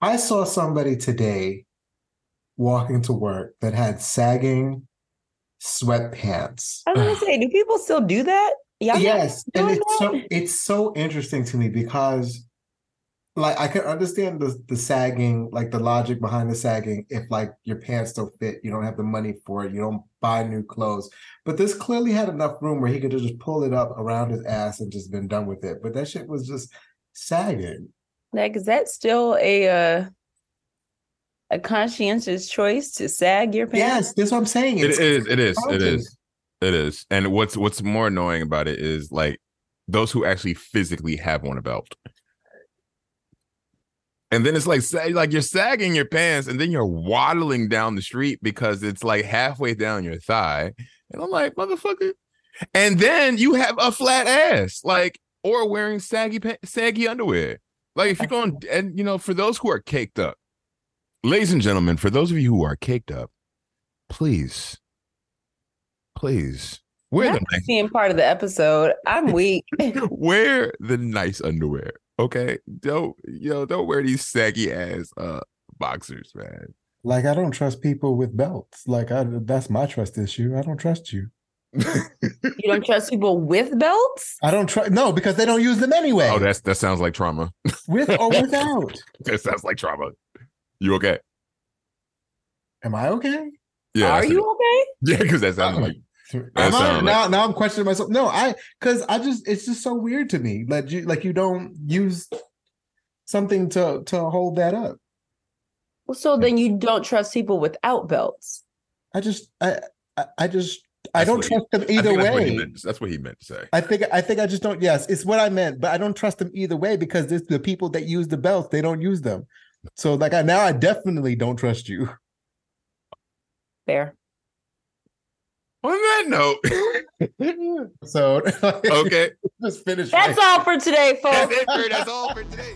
I saw somebody today walking to work that had sagging sweatpants. I was gonna say, do people still do that? Yeah. yes, and it's so it's so interesting to me because like I can understand the the sagging, like the logic behind the sagging. If like your pants don't fit, you don't have the money for it, you don't buy new clothes. But this clearly had enough room where he could just pull it up around his ass and just been done with it. But that shit was just sagging. Like, is that still a uh, a conscientious choice to sag your pants? Yes, that's what I'm saying. It It's is. It is. It conscious. is. It is. And what's what's more annoying about it is like those who actually physically have on a belt. And then it's like say like you're sagging your pants and then you're waddling down the street because it's like halfway down your thigh. And I'm like, motherfucker. And then you have a flat ass, like, or wearing saggy pa- saggy underwear. Like if you're going and you know, for those who are caked up, ladies and gentlemen, for those of you who are caked up, please, please wear the nice Being part of the episode, I'm weak. wear the nice underwear. Okay. Don't you know, don't wear these saggy ass uh boxers, man. like I don't trust people with belts. Like I that's my trust issue. I don't trust you. You don't trust people with belts? I don't trust no because they don't use them anyway. oh, that's that sounds like trauma. with or without. that sounds like trauma. You okay? Am I okay? Yeah. Are that's- you okay? Yeah, because that sounds uh-uh. like That I sound now? Now I'm questioning myself. No, I because I just it's just so weird to me that you like you don't use something to to hold that up. Well, so then you don't trust people without belts. I just I I, I just I don't what he- trust them either think that's what way. meant- That's what he meant to say. I think I think I just don't. Yes, it's what I meant, but I don't trust them either way because there's the people that use the belts they don't use them. So like I now I definitely don't trust you. Fair. On that note, So okay. just finish. That's my- all for today, That's folks. it that's all for today.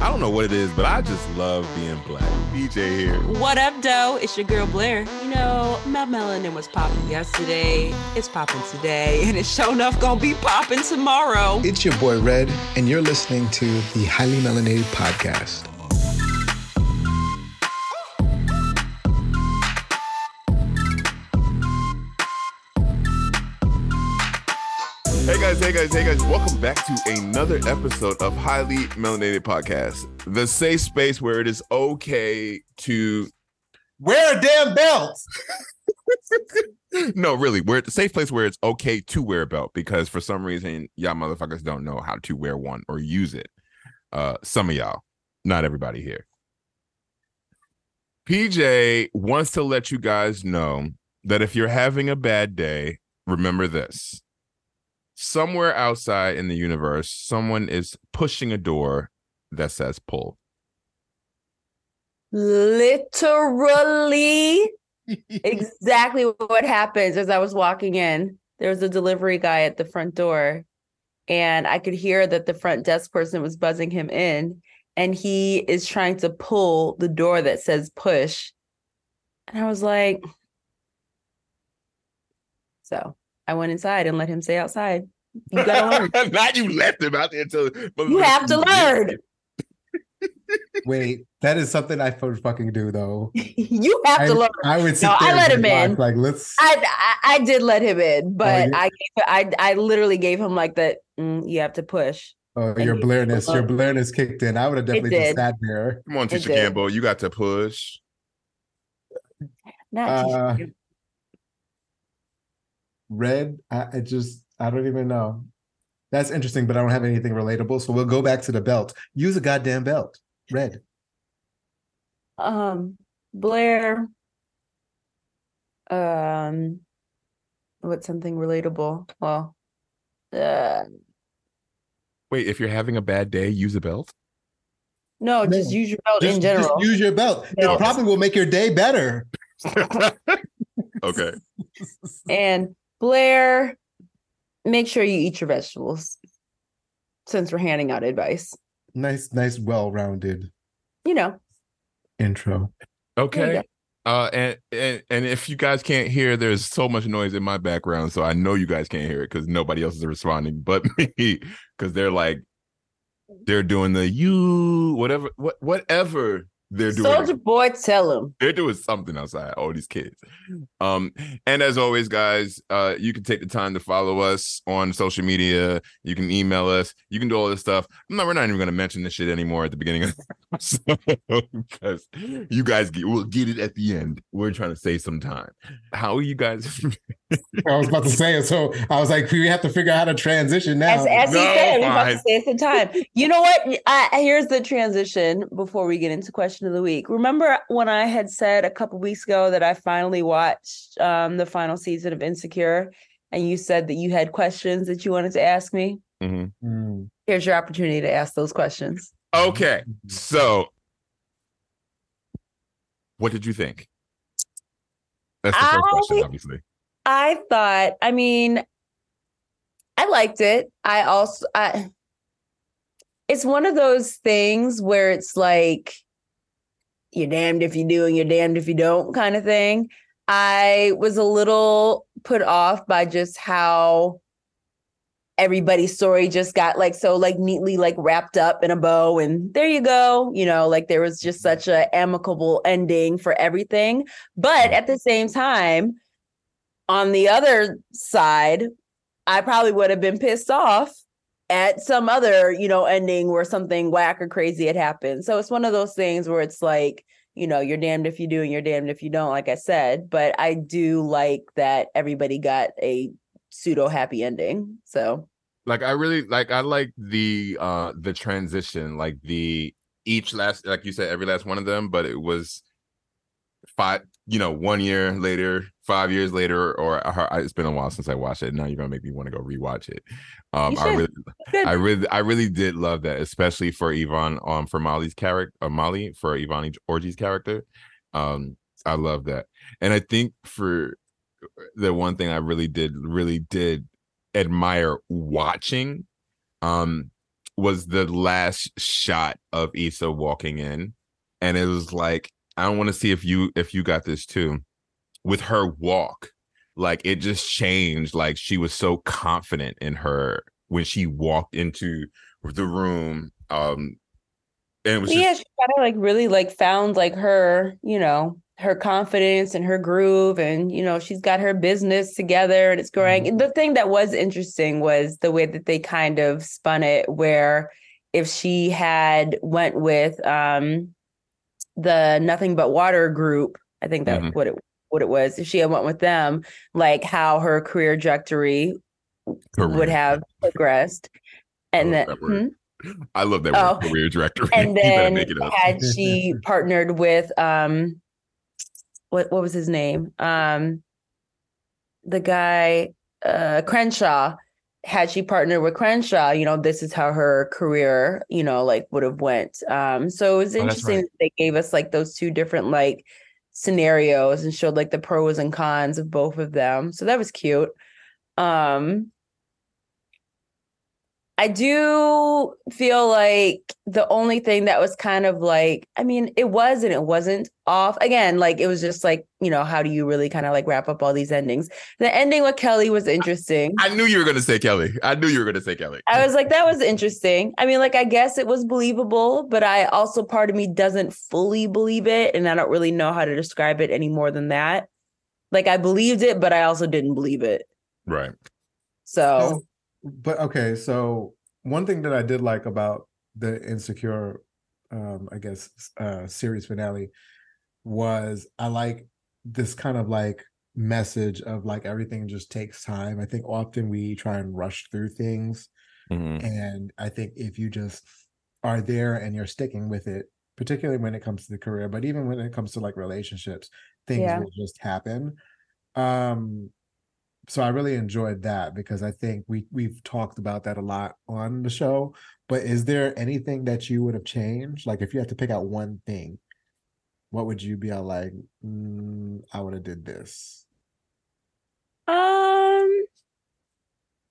I don't know what it is, but I just love being black. PJ here. What up, doe? It's your girl Blair. You know, my melanin was popping yesterday. It's popping today, and it's sure enough gonna be popping tomorrow. It's your boy Red, and you're listening to the Highly Melanated Podcast. Hey guys, hey guys, hey guys. Welcome back to another episode of Highly Melanated Podcast, the safe space where it is okay to wear a damn belt. no, really, we're at the safe place where it's okay to wear a belt because for some reason y'all motherfuckers don't know how to wear one or use it. Uh, some of y'all, not everybody here. PJ wants to let you guys know that if you're having a bad day, remember this. Somewhere outside in the universe, someone is pushing a door that says pull. Literally exactly what happens as I was walking in. There was a delivery guy at the front door, and I could hear that the front desk person was buzzing him in, and he is trying to pull the door that says push. And I was like, so I went inside and let him stay outside. You gotta learn. Not you left him out there until You have to learn. Wait, that is something I would fucking do though. you have I, to learn. I would sit No, I there let him watch, in. Like let's. I, I I did let him in, but yeah? I gave I I literally gave him like that. Mm, you have to push. Oh, and your he- blairness, your blairness kicked in. I would have definitely just sat there. Come on, It teacher did. Campbell, you got to push. Not teach Uh, you. Red, I, I just, I don't even know. That's interesting, but I don't have anything relatable. So we'll go back to the belt. Use a goddamn belt. Red. um Blair. Um, what's something relatable? Well, uh, Wait, if you're having a bad day, use a belt. no, just use your belt Just, in just general. use your belt. It probably will make your day better. okay. and Blair, make sure you eat your vegetables. Since we're handing out advice, Nice, nice, well-rounded you know. intro. Okay. Uh, and, and and if you guys can't hear, there's so much noise in my background, so I know you guys can't hear it because nobody else is responding but me, because they're like They're doing the you whatever what whatever they're doing. Soldier boy, tell him. they're doing something outside all these kids um and as always guys uh you can take the time to follow us on social media you can email us you can do all this stuff i'm not we're not even going to mention this shit anymore at the beginning of because you guys get, will get it at the end we're trying to save some time how are you guys I was about to say it, so I was like, we have to figure out how to transition now. As, as he No, said, we're about to save some time. You know what? I, here's the transition before we get into question of the week. Remember when I had said a couple weeks ago that I finally watched um, the final season of Insecure, and you said that you had questions that you wanted to ask me? Mhm. Mm. Here's your opportunity to ask those questions. okay so what did you think that's the first question obviously I thought, I mean, I liked it. I also, I, it's one of those things where it's like, you're damned if you do and you're damned if you don't kind of thing. I was a little put off by just how everybody's story just got like so like neatly like wrapped up in a bow and there you go you know like there was just such a amicable ending for everything but at the same time on the other side, I probably would have been pissed off at some other, you know, ending where something whack or crazy had happened. So it's one of those things where it's like, you know, you're damned if you do and you're damned if you don't, like I said. But I do like that everybody got a pseudo happy ending. So like i really like i like the uh the transition like the each last like you said every last one of them but it was five you know one year later five years later or it's been a while since i watched it now you're gonna make me want to go rewatch it um i really i really i really did love that especially for yvonne um for molly's character uh, molly for yvonne Orji's character. Um i love that. And i think for the one thing i really did really did admire watching um was the last shot of Issa walking in. And it was like I want to see if you if you got this too with her walk like it just changed like she was so confident in her when she walked into the room um and it was yeah, just she kind of like really like found like her, you know, her confidence and her groove, and you know, she's got her business together and it's growing. And the thing that was interesting was the way that they kind of spun it, where if she had went with um the Nothing But Water group, I think that's Mhm. what it what it was. If she had went with them, like how her career trajectory would have progressed, and love then hmm? I love that Oh. career directory. and then make it up. had she partnered with um what what was his name um the guy uh crenshaw had she partnered with crenshaw you know this is how her career you know like would have went um so it was Oh, interesting right. that they gave us like those two different like scenarios and showed like the pros and cons of both of them. So that was cute. Um I do feel like the only thing that was kind of like, I mean, it was and it wasn't off. Again, like it was just like, you know, how do you really kind of like wrap up all these endings? The ending with Kelly was interesting. I knew you were gonna say Kelly. I knew you were gonna say Kelly. I was like, that was interesting. I mean, like, I guess it was believable, but I also, part of me doesn't fully believe it. And I don't really know how to describe it any more than that. Like, I believed it, but I also didn't believe it. right. So, but okay, so one thing that I did like about the insecure, um, I guess, uh, series finale was I like this kind of like message of like everything just takes time. I think often we try and rush through things, Mhm. and I think if you just are there and you're sticking with it, particularly when it comes to the career, but even when it comes to like relationships, things Yeah. will just happen. Um, so I really enjoyed that because I think we we've talked about that a lot on the show. But is there anything that you would have changed? Like if you had to pick out one thing, what would you be all like? "Mm, I would have did this. um,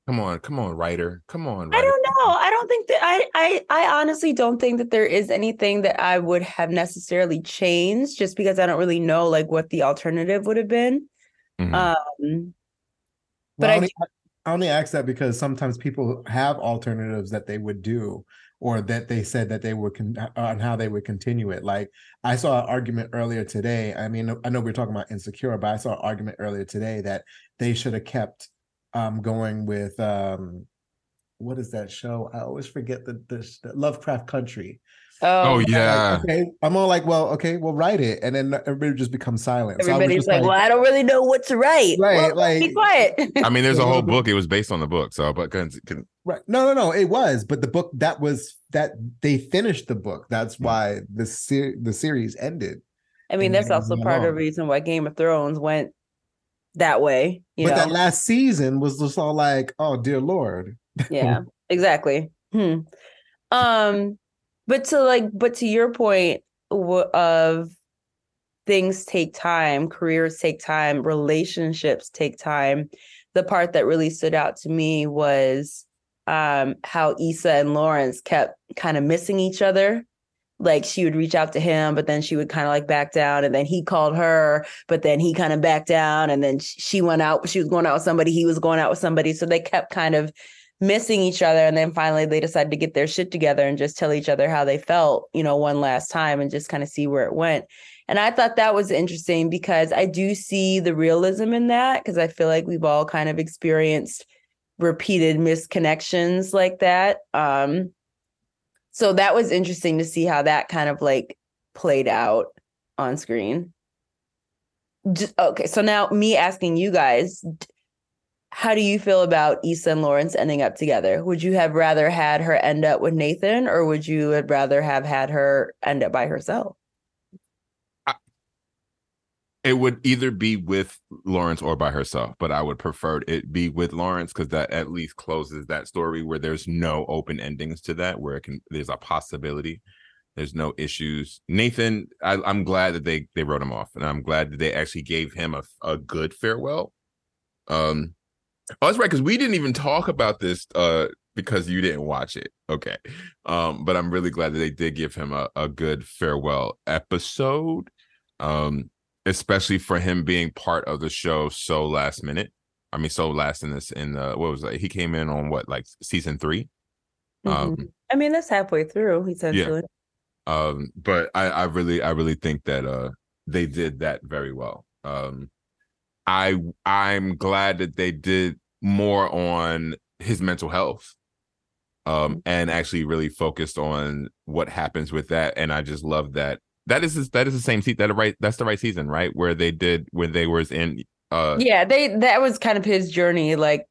Come on, come on, writer. Come on, I don't know. I don't think that I, I I honestly don't think that there is anything that I would have necessarily changed just because I don't really know like what the alternative would have been. Mhm. Um Well, But I I only, I only ask that because sometimes people have alternatives that they would do, or that they said that they would con- on how they would continue it. Like I saw an argument earlier today. I mean, I know we are talking about insecure, but I saw an argument earlier today that they should have kept um going with um what is that show? I always forget the the, the Lovecraft Country. Oh, Oh, yeah. Like, okay, I'm all like, well, okay, well, write it, and then everybody just becomes silent. So everybody's just like, "Well, I don't really know what to write." Right, Well, be quiet. I mean, there's a A whole book. It was based on the book. So, but can, can, Right. No, no, no. It was, but the book that was that they finished the book. That's why the ser- the series ended. I mean, that's also move part of the reason why Game of Thrones went that way. You but know, that last season was just all like, oh dear lord. yeah, exactly. Hmm. Um, but to like, but to your point of things take time, careers take time, relationships take time. The part that really stood out to me was um how Issa and Lawrence kept kind of missing each other. Like she would reach out to him, but then she would kind of like back down, and then he called her, but then he kind of backed down, and then she went out. She was going out with somebody. He was going out with somebody. So they kept kind of missing each other, and then finally they decided to get their shit together and just tell each other how they felt, you know, one last time, and just kind of see where it went. And I thought that was interesting because I do see the realism in that because I feel like we've all kind of experienced repeated misconnections like that. Um, so that was interesting to see how that kind of like played out on screen. Just, okay, so now me asking you guys, how do you feel about Issa and Lawrence ending up together? Would you have rather had her end up with Nathan, or would you have rather have had her end up by herself? it would either be with Lawrence or by herself, but I would prefer it be with Lawrence because that at least closes that story where there's no open endings to that, where it can there's a possibility, there's no issues. Nathan, I, I'm glad that they they wrote him off, and I'm glad that they actually gave him a a good farewell. Um, oh, that's right, because we didn't even talk about this uh because you didn't watch it. Okay, um, but I'm really glad that they did give him a a good farewell episode. Um, especially for him being part of the show so last minute. I mean, so last in this in the what was it? He came in on what like season 3 Um, Mhm. I mean, that's halfway through, essentially. um, but I, I really, I really think that uh they did that very well. Um, I I'm glad that they did more on his mental health. Um, and actually really focused on what happens with that. And I just love that that is that is the same seat that right that's the right season right where they did when they was in uh yeah they that was kind of his journey like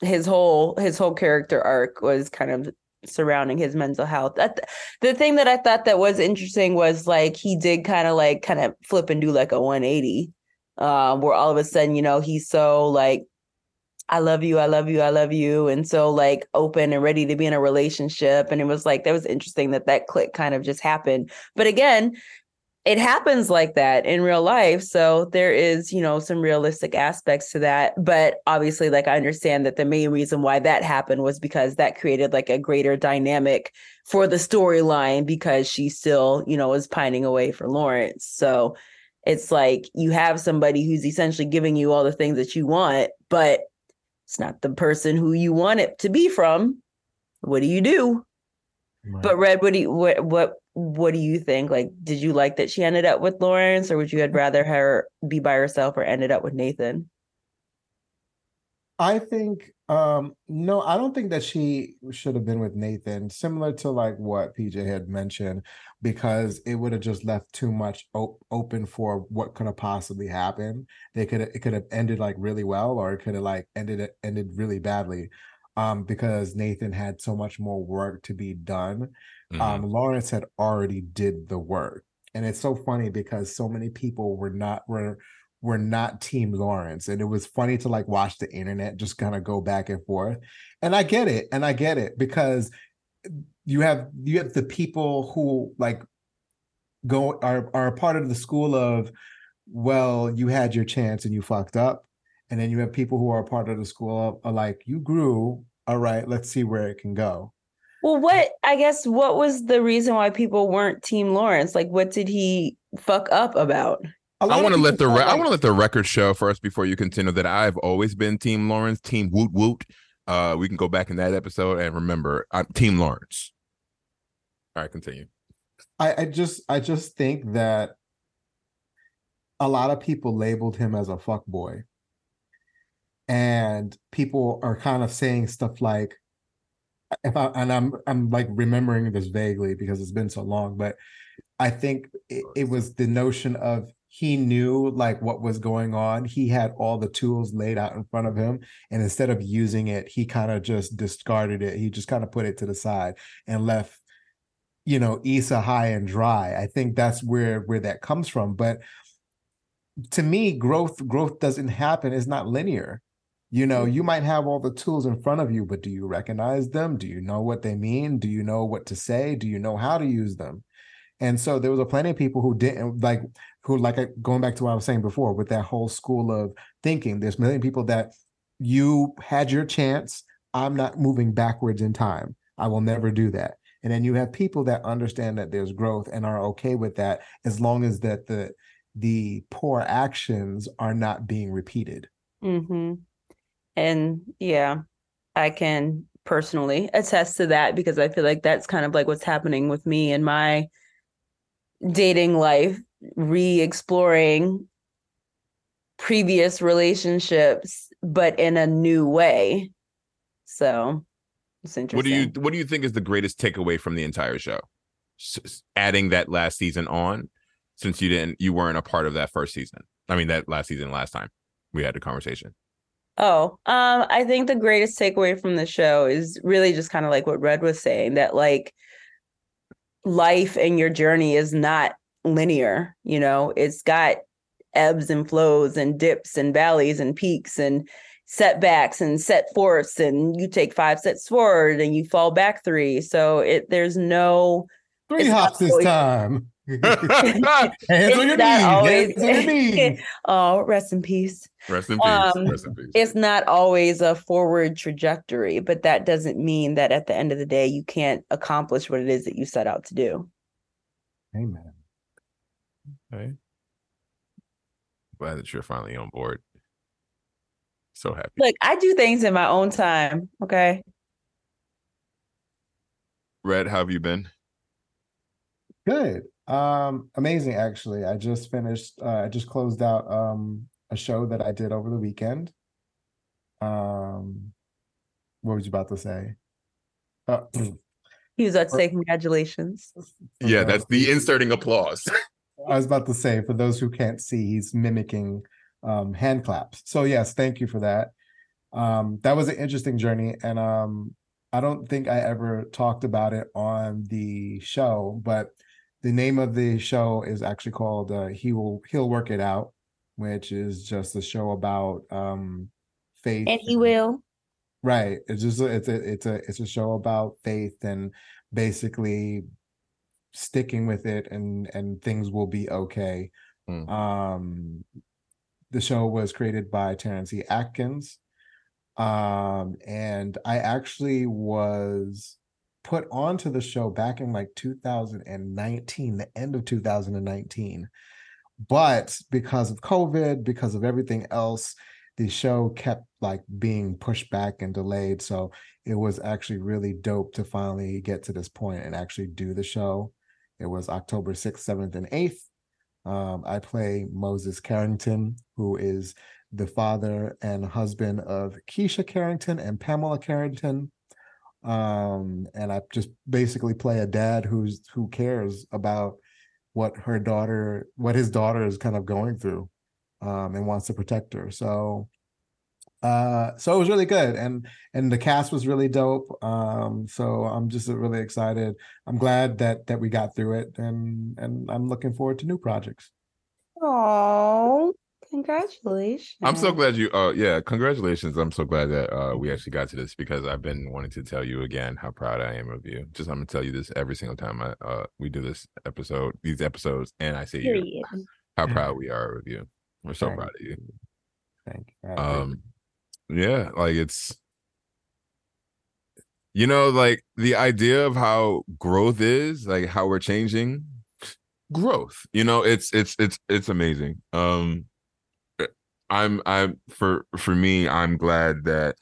his whole his whole character arc was kind of surrounding his mental health that the thing that i thought that was interesting was like he did kind of like kind of flip and do like a 180 um where all of a sudden you know he's so like I love you, I love you, I love you, and so like open and ready to be in a relationship. And it was like that was interesting that that click kind of just happened. But again, it happens like that in real life. So there is, you know, some realistic aspects to that. But obviously, like I understand that the main reason why that happened was because that created like a greater dynamic for the storyline because she still, you know, is pining away for Lawrence. So it's like you have somebody who's essentially giving you all the things that you want, but it's not the person who you want it to be from. What do you do? But Red, what do you what what what do you think? Like, did you like that she ended up with Lawrence, or would you had rather her be by herself or ended up with Nathan? I think um no, I don't think that she should have been with Nathan, similar to like what PJ had mentioned, because it would have just left too much op- open for what could have possibly happened. They could it could have ended like really well, or it could have like ended it ended really badly. Um, because Nathan had so much more work to be done. mhm. Um, Lawrence had already did the work. And it's so funny because so many people were not were were not team Lawrence. And it was funny to like watch the internet just kind of go back and forth. And I get it. And I get it because you have you have the people who like go are are a part of the school of well, you had your chance and you fucked up. And then you have people who are a part of the school of are like, you grew. All right, let's see where it can go. Well, what I guess what was the reason why people weren't Team Lawrence? Like, what did he fuck up about? I want to let the re- felt I want to let the record show first before you continue that I've always been Team Lawrence, Team Woot Woot. Uh, we can go back in that episode and remember I'm Team Lawrence. All right, continue. I, I just I just think that a lot of people labeled him as a fuck boy. And people are kind of saying stuff like if I and I'm I'm like remembering this vaguely because it's been so long, but I think it, it was the notion of he knew like what was going on. He had all the tools laid out in front of him. And instead of using it, he kind of just discarded it. He just kind of put it to the side and left, you know, Issa high and dry. I think that's where where that comes from. But to me, growth growth doesn't happen. It's not linear. You know, you might have all the tools in front of you, but do you recognize them? Do you know what they mean? Do you know what to say? Do you know how to use them? And so there was a plenty of people who didn't like who like going back to what I was saying before with that whole school of thinking. There's many people that you had your chance. I'm not moving backwards in time. I will never do that. And then you have people that understand that there's growth and are okay with that as long as that the the poor actions are not being repeated. Mm-hmm. And yeah, I can personally attest to that because I feel like that's kind of like what's happening with me in my dating life, re exploring previous relationships, but in a new way. So it's interesting. What do you what do you think is the greatest takeaway from the entire show? Adding that last season on, since you didn't you weren't a part of that first season. I mean that last season last time we had the conversation. Oh, um, I think the greatest takeaway from the show is really just kind of like what Red was saying that like life and your journey is not linear, you know, it's got ebbs and flows and dips and valleys and peaks and setbacks and set forths and you take five steps forward and you fall back three. So it there's no three hops this time. Hands on your knees. Always, Hands on your knees. oh, rest in peace. Rest in peace. Um, rest in peace. It's not always a forward trajectory, but that doesn't mean that at the end of the day you can't accomplish what it is that you set out to do. Amen. Okay. Glad that you're finally on board. So happy. Look, I do things in my own time. Okay. Red, how have you been? Good. Um, amazing actually. I just finished uh, I just closed out um a show that I did over the weekend. Um what was you about to say? Uh, he was about to say congratulations. Yeah, that's the inserting applause. I was about to say for those who can't see, he's mimicking um hand claps. So yes, thank you for that. Um that was an interesting journey and um I don't think I ever talked about it on the show, but the name of the show is actually called uh, "He Will He'll Work It Out," which is just a show about um, faith. And he will. Right. It's just it's a it's a it's a show about faith and basically sticking with it and and things will be okay. Mm. Um, the show was created by Terrence E. Atkins. Um, and I actually was put onto the show back in like 2019, the end of 2019. But because of COVID, because of everything else, the show kept like being pushed back and delayed. So it was actually really dope to finally get to this point and actually do the show. It was October 6th, 7th, and 8th. Um, I play Moses Carrington, who is the father and husband of Keisha Carrington and Pamela Carrington. Um and i just basically play a dad who's who cares about what her daughter what his daughter is kind of going through um and wants to protect her. So uh so it was really good and and the cast was really dope um so i'm just really excited i'm glad that that we got through it and and i'm looking forward to new projects oh Congratulations. I'm so glad you uh yeah, congratulations. I'm so glad that uh we actually got to this because I've been wanting to tell you again how proud I am of you. Just I'm gonna tell you this every single time I uh we do this episode, these episodes, and I say you how proud we are of you. We're so Thank proud of you. Thank you. Um yeah, like it's you know, like the idea of how growth is, like how we're changing growth. You know, it's it's it's it's amazing. Um I'm I'm for for me, I'm glad that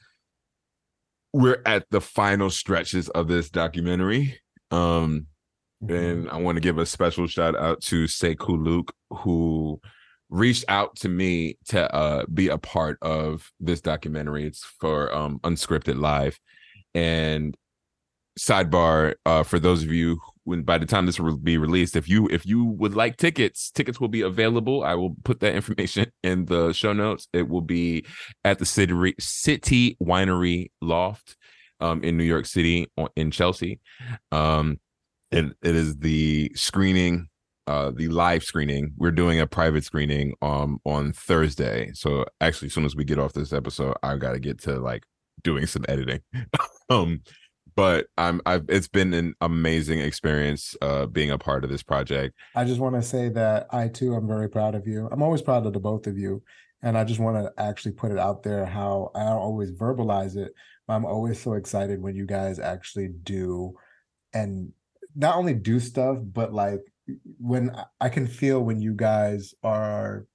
we're at the final stretches of this documentary. Um And I want to give a special shout out to Sekou Luke, who reached out to me to uh, be a part of this documentary. It's for um, Unscripted Live. And sidebar uh, for those of you when by the time this will be released if you if you would like tickets tickets will be available i will put that information in the show notes it will be at the city city winery loft um, in new york city in chelsea um, and it is the screening uh the live screening we're doing a private screening um on thursday so actually as soon as we get off this episode i gotta get to like doing some editing um but I'm I've it's been an amazing experience uh being a part of this project. I just want to say that I too am very proud of you. I'm always proud of the both of you. And I just want to actually put it out there how I always verbalize it, I'm always so excited when you guys actually do and not only do stuff, but like when I can feel when you guys are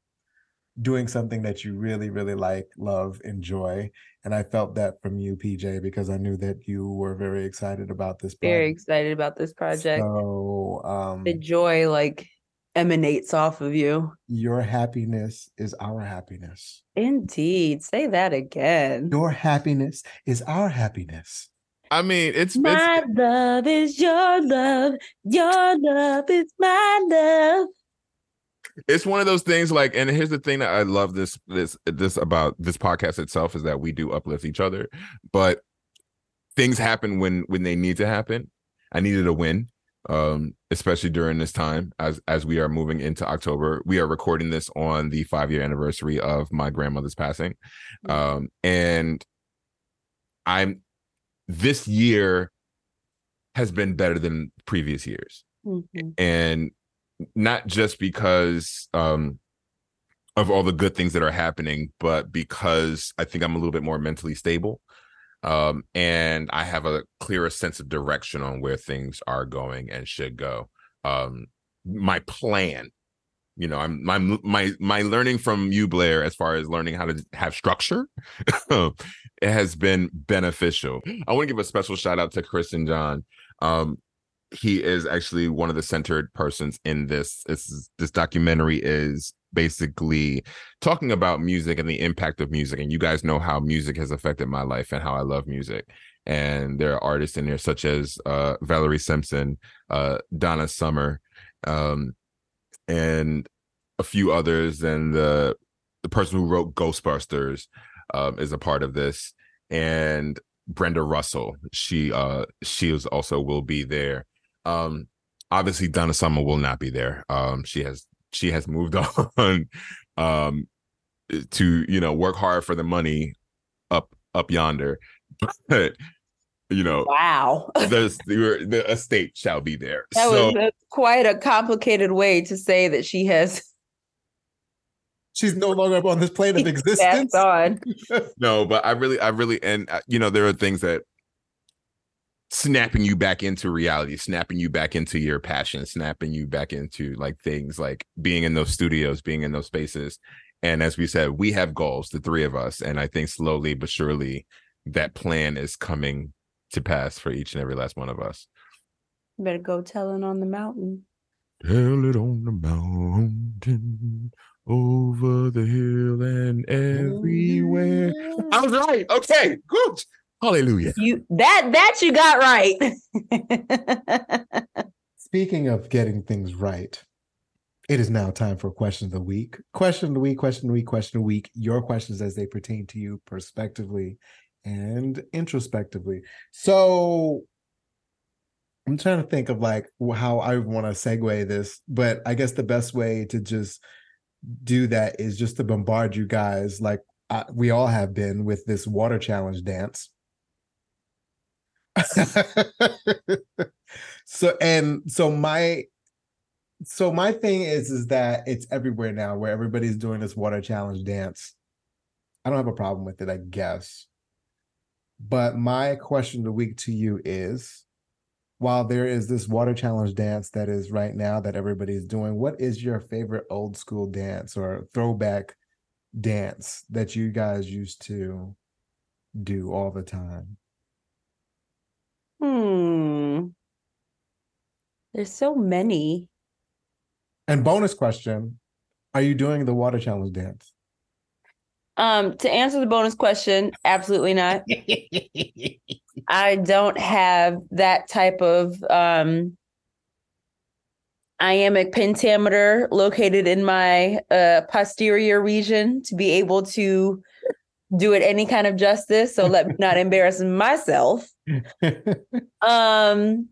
doing something that you really, really like, love, enjoy. And I felt that from you, PJ, because I knew that you were very excited about this. Project. Very excited about this project. So um, the joy like emanates off of you. Your happiness is our happiness. Indeed. Say that again. Your happiness is our happiness. I mean, it's my it's, love is your love. Your love is my love it's one of those things like and here's the thing that i love this this this about this podcast itself is that we do uplift each other but things happen when when they need to happen i needed a win um especially during this time as as we are moving into october we are recording this on the five year anniversary of my grandmother's passing mm. um and i'm this year has been better than previous years mm-hmm. and not just because um, of all the good things that are happening, but because I think I'm a little bit more mentally stable. Um, and I have a clearer sense of direction on where things are going and should go. Um, my plan, you know, I'm my my my learning from you, Blair, as far as learning how to have structure, it has been beneficial. I want to give a special shout out to Chris and John. Um, he is actually one of the centered persons in this. This this documentary is basically talking about music and the impact of music. And you guys know how music has affected my life and how I love music. And there are artists in there such as uh, Valerie Simpson, uh, Donna Summer, um, and a few others. And the the person who wrote Ghostbusters um, is a part of this. And Brenda Russell, she uh she is also will be there um, obviously Donna Summer will not be there. Um, she has she has moved on um to you know work hard for the money up up yonder. But you know, wow, the the estate shall be there. That so, was quite a complicated way to say that she has. She's no longer on this plane of existence. On. no, but I really, I really, and uh, you know, there are things that snapping you back into reality, snapping you back into your passion, snapping you back into like things like being in those studios, being in those spaces. And as we said, we have goals, the three of us. And I think slowly but surely that plan is coming to pass for each and every last one of us. You better go tell it on the mountain. Tell it on the mountain, over the hill and everywhere. Mm. I was right. Okay, good. Hallelujah. You that that you got right. Speaking of getting things right, it is now time for question of the week. Question of the week, question of the week, question of the week. Your questions as they pertain to you prospectively and introspectively. So I'm trying to think of like how I want to segue this, but I guess the best way to just do that is just to bombard you guys like I, we all have been with this water challenge dance. so and so my so my thing is is that it's everywhere now where everybody's doing this water challenge dance. I don't have a problem with it, I guess. But my question of the week to you is while there is this water challenge dance that is right now that everybody's doing, what is your favorite old school dance or throwback dance that you guys used to do all the time? Hmm. There's so many. And bonus question: Are you doing the water challenge dance? Um, to answer the bonus question, absolutely not. I don't have that type of um iambic pentameter located in my uh posterior region to be able to do it any kind of justice. So let me not embarrass myself. Um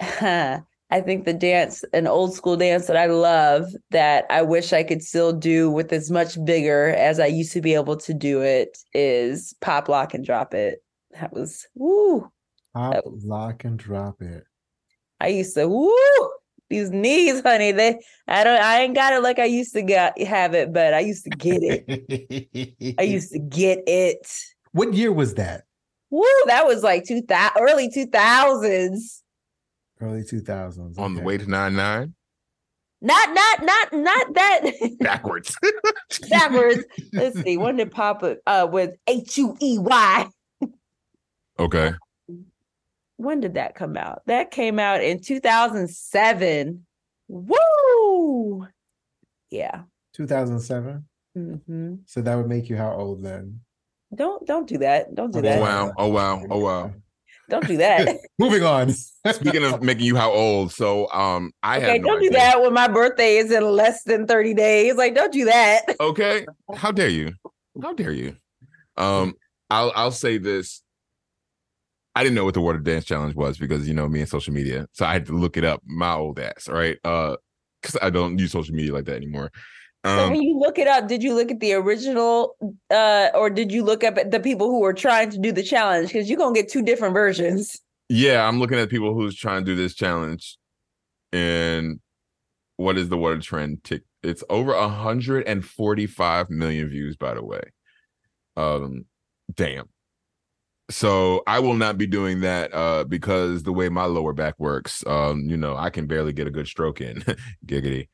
I think the dance, an old school dance that I love that I wish I could still do with as much vigor as I used to be able to do it is pop lock and drop it. That was woo. Pop, lock, and drop it. I used to woo these knees, honey. They I don't I ain't got it like I used to got have it, but I used to get it. I used to get it. What year was that? Woo, that was like two thousand early two thousands. Early two thousands. On the way to nine nine Not not not not that backwards. backwards. Let's see. When did Papa uh with H U E Y? okay. When did that come out? That came out in 2007. Woo! Yeah. Two thousand seven. hmm So that would make you how old then? Don't don't do that. Don't do that. Oh that. wow. Oh wow. Oh wow. Don't do that. Moving on. Speaking of making you how old, so um I okay, had no don't do that when my birthday is in less than 30 days. Like, don't do that. Okay. How dare you? How dare you? Um, I'll I'll say this. I didn't know what the water dance challenge was because you know me and social media, so I had to look it up. My old ass, right? Uh, because I don't use social media like that anymore. So Um, when you look it up, did you look at the original uh or did you look up at the people who were trying to do the challenge? Because you're gonna get two different versions. yeah, I'm looking at people who's trying to do this challenge, and what is the water trend? Tick. It's over 145 million views, by the way. Um, damn. So I will not be doing that uh because the way my lower back works, um, you know, I can barely get a good stroke in. Giggity.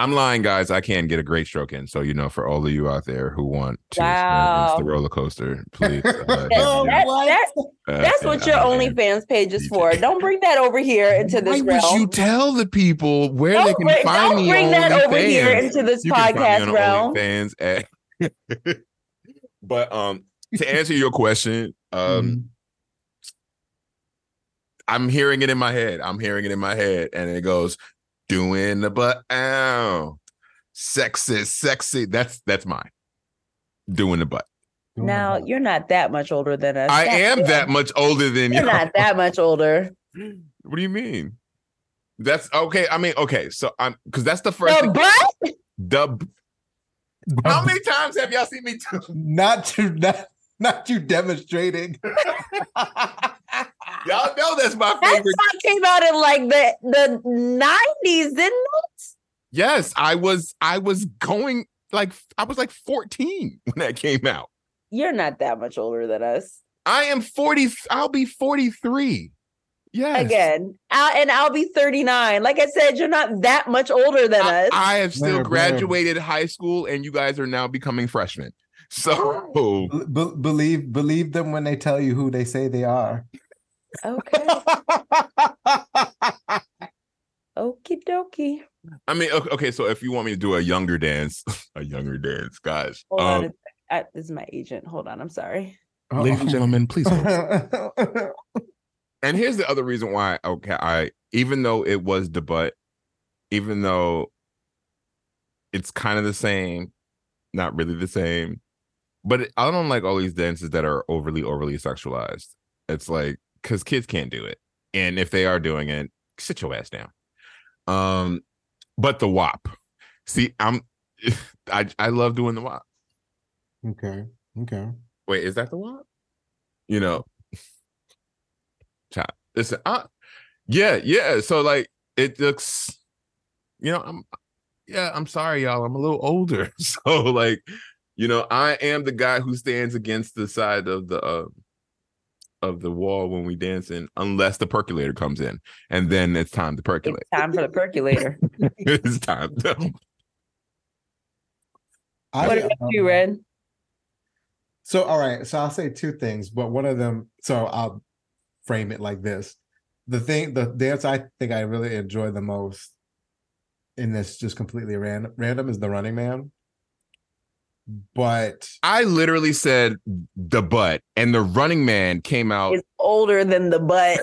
I'm lying, guys. I can get a great stroke in. So, you know, for all of you out there who want to experience the roller coaster, please. Uh, That- hit Oh, me that- up. what? Uh, that's what your uh, OnlyFans page is for. Don't bring that over here into this Why would you tell the people where they don't can bring, find don't me bring on that over here into this You can find me podcast on realm. OnlyFans at- but um, to answer your question, um, Mhm. I'm hearing it in my head. I'm hearing it in my head, and it goes, "Doing the butt, ow, sexy, sexy." That's that's mine. Doing the butt. Now you're not that much older than us. I Stop am that much older than you. You're not that much older. What do you mean? That's okay. I mean, okay. So I'm because that's the first The thing. butt? The how many times have y'all seen me do? Not to not not you demonstrating. Y'all know that's my That favorite. song came out in like the the nineties, didn't it? Yes, I was. I was going like I was like 14 when that came out. You're not that much older than us. I am 40. I'll be 43. Yes. Again, I'll, and I'll be 39. Like I said, you're not that much older than I, us. I have still Blair, Blair. graduated high school, and you guys are now becoming freshmen. So Be- be- believe believe them when they tell you who they say they are. Okay. Okie dokie. I mean, okay, okay, so if you want me to do a younger dance, a younger dance, guys. Hold. Um, a sec. I, this is my agent. Hold on. I'm sorry. ladies and gentlemen, please. hold. gentlemen. and here's the other reason why okay i even though it was the butt even though it's kind of the same not really the same but i don't like all these dances that are overly overly sexualized it's like because kids can't do it and if they are doing it sit your ass down um but the wop see i'm i i love doing the wop okay. Okay. Wait, is that the one? You know, child. Listen, uh, yeah, yeah. So like, it looks, you know, I'm, yeah, I'm sorry, y'all. I'm a little older, so like, you know, I am the guy who stands against the side of the uh, of the wall when we dancing, unless the percolator comes in, and then it's time to percolate. It's time for the percolator. it's time. To, I, what about um, you, Red? So, all right. So I'll say two things, but one of them, so I'll frame it like this. the thing, the dance I think I really enjoy the most in this just completely random random is the Running Man. But I literally said the butt, and the running man came out. Is older than the butt.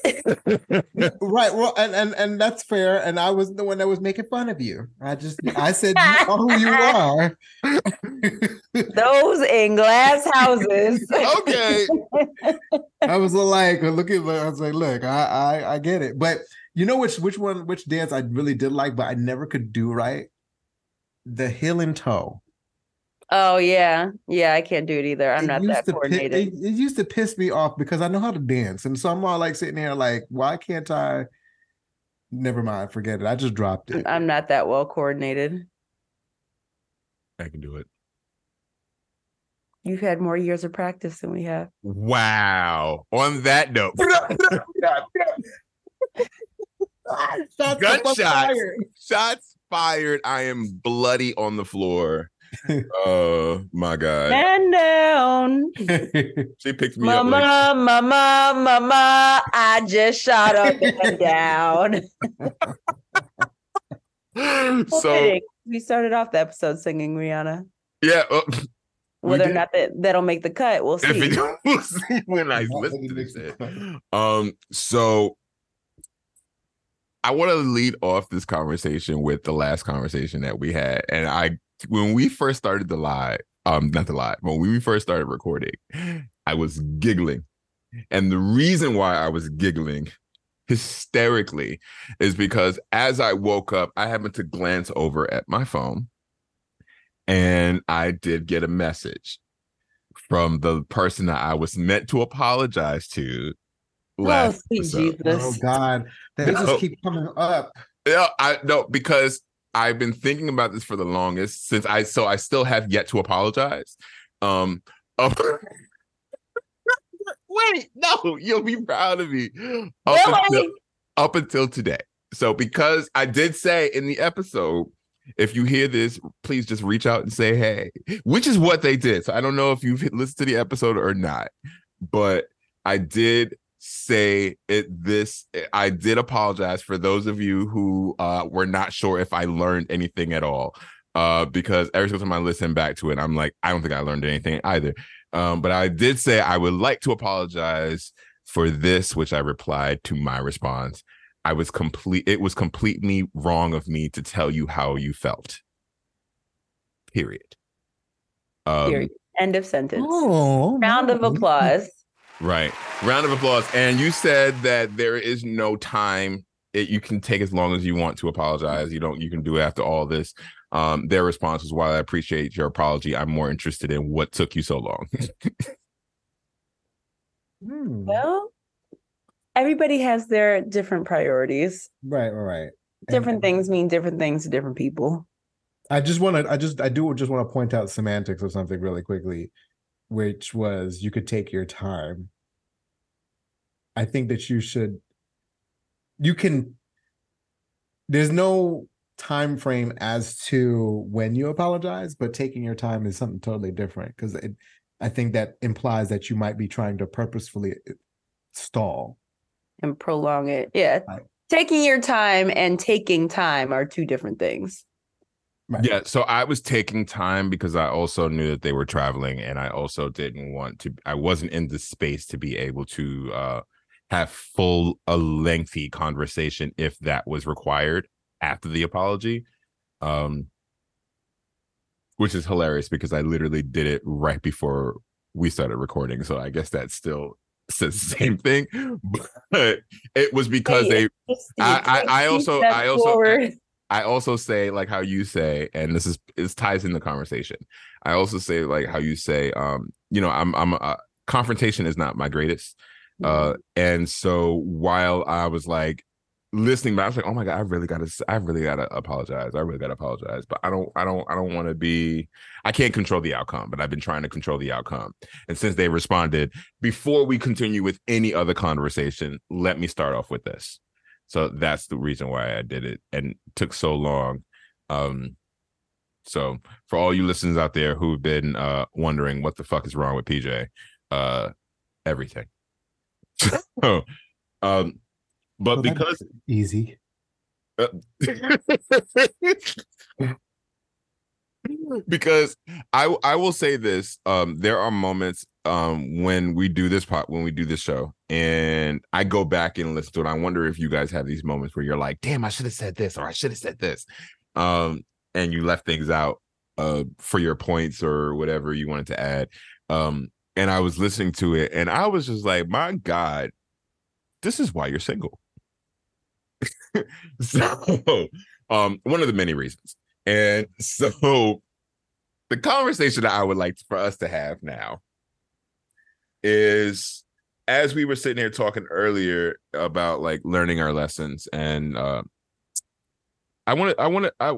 right, well, and and and that's fair. And I was the one that was making fun of you. I just I said you are who you are. Those in glass houses. okay. I was like, look at, I was like, look, I, I, I get it. But you know which, which one, which dance I really did like, but I never could do right. The heel and toe. Oh yeah, yeah. I can't do it either. I'm It not that to pi- coordinated. it, it used to piss me off because I know how to dance, and so I'm all like sitting there, like, why can't I? Never mind, forget it. I just dropped it. I'm not that well coordinated. I can do it. You've had more years of practice than we have. Wow. On that note, ah, Shots Gunshots. fired. shots fired. I am bloody on the floor. Oh my god. Man down, She picked me up. Like, mama, mama, mama. I just shot up and down. so we started off the episode singing Rihanna. yeah. uh, we Whether or not that that'll make the cut, we'll see. it, we'll see when I Not listen to this. makes Um, so I want to lead off this conversation with the last conversation that we had. And I when we first started the live, um, not the live, when we first started recording, I was giggling. And the reason why I was giggling hysterically is because as I woke up, I happened to glance over at my phone and I did get a message from the person that I was meant to apologize to Oh, last sweet episode. Jesus. Oh God, they No. just keep coming up. Yeah, I no because I've been thinking about this for the longest since I so I still have yet to apologize. Um up- Wait, no, you'll be proud of me. Up, until, up until today. So because I did say in the episode, if you hear this, please just reach out and say hey, which is what they did. So I don't know if you've listened to the episode or not, but I did say it this I did apologize for those of you who uh were not sure if I learned anything at all. Uh because every single time I listen back to it, I'm like, I don't think I learned anything either. Um, but I did say I would like to apologize for this, which I replied to my response. I was complete it was completely wrong of me to tell you how you felt. Period. Um, Period. End of sentence. Oh, Round of applause. Right. Round of applause. And you said that there is no time. It, you can take as long as you want to apologize. You don't. You can do it after all this. Um, their response was, "While I appreciate your apology, I'm more interested in what took you so long." Hmm. Well, everybody has their different priorities. Right, right, right. And- Different things mean different things to different people. I just want to. I just. I do just want to point out semantics of something really quickly, which was you could take your time. I think that you should. You can. There's no time frame as to when you apologize, but taking your time is something totally different because it. I think that implies that you might be trying to purposefully uh, stall. and prolong it. Yeah. Right. Taking your time and taking time are two different things. Right. yeah. So I was taking time because I also knew that they were traveling, and I also didn't want to. I wasn't in the space to be able to uh, have full a lengthy conversation if that was required after the apology. Um, which is hilarious because I literally did it right before we started recording. So I guess that still says the same thing, but it was because Hey, they I- I- I also- I also-. I also say like how you say, and this is this ties in the conversation. I also say like how you say, um, you know, I'm I'm uh, confrontation is not my greatest, uh, and so while I was like listening, back, I was like, oh my god, I really gotta, I really gotta apologize. I really gotta apologize, but I don't, I don't, I don't want to be. I can't control the outcome, but I've been trying to control the outcome. And since they responded, before we continue with any other conversation, let me start off with this. So that's the reason why I did it and took so long. Um so for all you listeners out there who've been uh wondering what the fuck is wrong with PJ, uh everything. so um But Well, because easy. because I I will say this um there are moments um when we do this pot when we do this show and I go back and listen to it I wonder if you guys have these moments where you're like damn I should have said this or I should have said this um and you left things out uh for your points or whatever you wanted to add um and I was listening to it and I was just like my god this is why you're single. So um one of the many reasons and so the conversation that I would like for us to have now is as we were sitting here talking earlier about like learning our lessons and uh I want to I want to I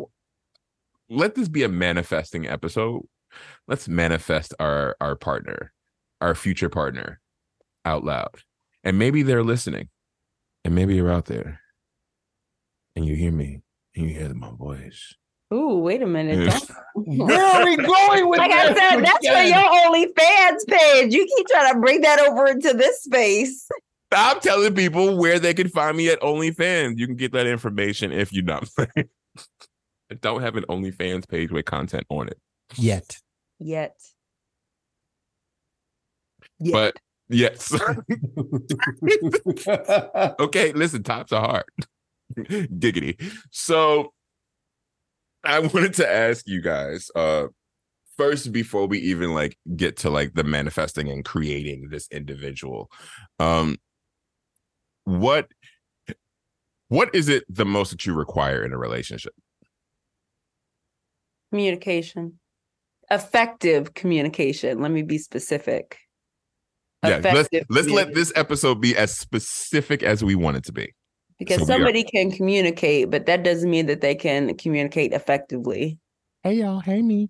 let this be a manifesting episode. Let's manifest our our partner, our future partner out loud. And maybe they're listening. And maybe you're out there and you hear me and you hear my voice. Ooh, wait a minute. Where are we going with that? like I said, that's for again? your OnlyFans page. You keep trying to bring that over into this space. I'm telling people where they can find me at OnlyFans. You can get that information if you not. I don't have an OnlyFans page with content on it, Yet. Yet. Yet. but yes. okay, listen, tops are hard. Giggity. So I wanted to ask you guys, uh, first before we even like get to like the manifesting and creating this individual, um, what what is it the most that you require in a relationship? communication. Effective communication. Let me be specific. Yeah, let's let's let this episode be as specific as we want it to be. Because so we are- somebody can communicate, but that doesn't mean that they can communicate effectively. Hey y'all, hey me.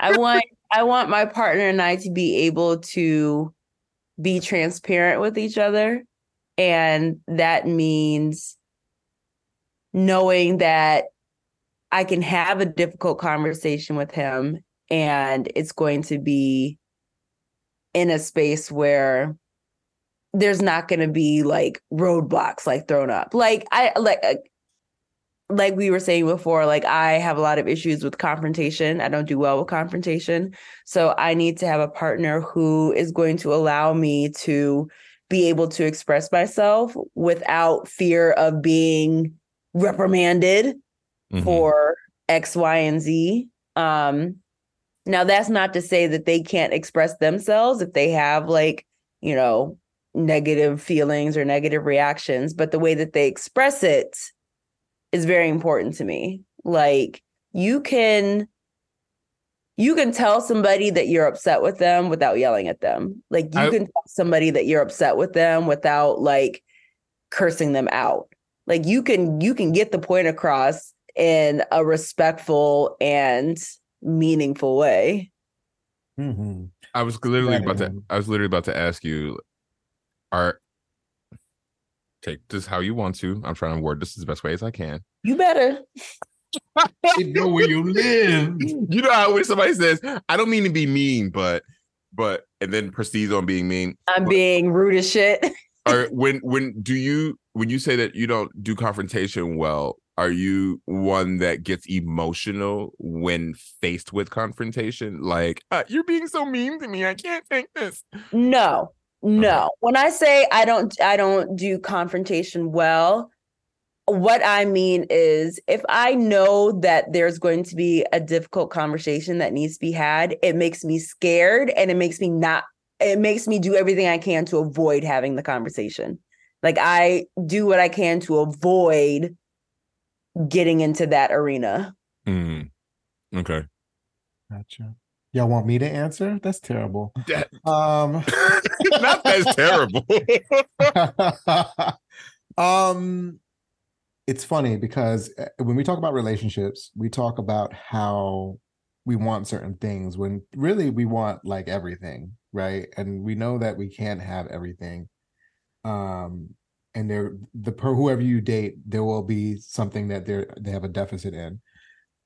I want I want my partner and I to be able to be transparent with each other and that means knowing that I can have a difficult conversation with him and it's going to be in a space where there's not going to be like roadblocks like thrown up. Like I like uh, like we were saying before, like I have a lot of issues with confrontation. I don't do well with confrontation. So I need to have a partner who is going to allow me to be able to express myself without fear of being reprimanded Mhm. for X, Y, and Z. Um, now that's not to say that they can't express themselves if they have like, you know, negative feelings or negative reactions, but the way that they express it is very important to me. Like you can you can tell somebody that you're upset with them without yelling at them. Like you I- can tell somebody that you're upset with them without like cursing them out. Like you can you can get the point across in a respectful and meaningful way. Mhm. I was literally about to. I was literally about to ask you are take this how you want to. I'm trying to word this as the best way as I can. You better. You know where you live. You know how when somebody says, I don't mean to be mean, but but and then proceeds on being mean. I'm But- being rude as shit. Or when when do you when you say that you don't do confrontation well, are you one that gets emotional when faced with confrontation? Like, uh, you're being so mean to me. I can't take this. No, no. When I say I don't I don't do confrontation well, what I mean is if I know that there's going to be a difficult conversation that needs to be had, it makes me scared and it makes me not it makes me do everything I can to avoid having the conversation. Like I do what I can to avoid getting into that arena. Mm. Okay. Gotcha. Y'all want me to answer? That's terrible. That- Um, Not that's terrible. um, it's funny because uh, when we talk about relationships, we talk about how we want certain things when really we want like everything, right? And we know that we can't have everything. Um, and there, the per whoever you date, there will be something that they're they have a deficit in.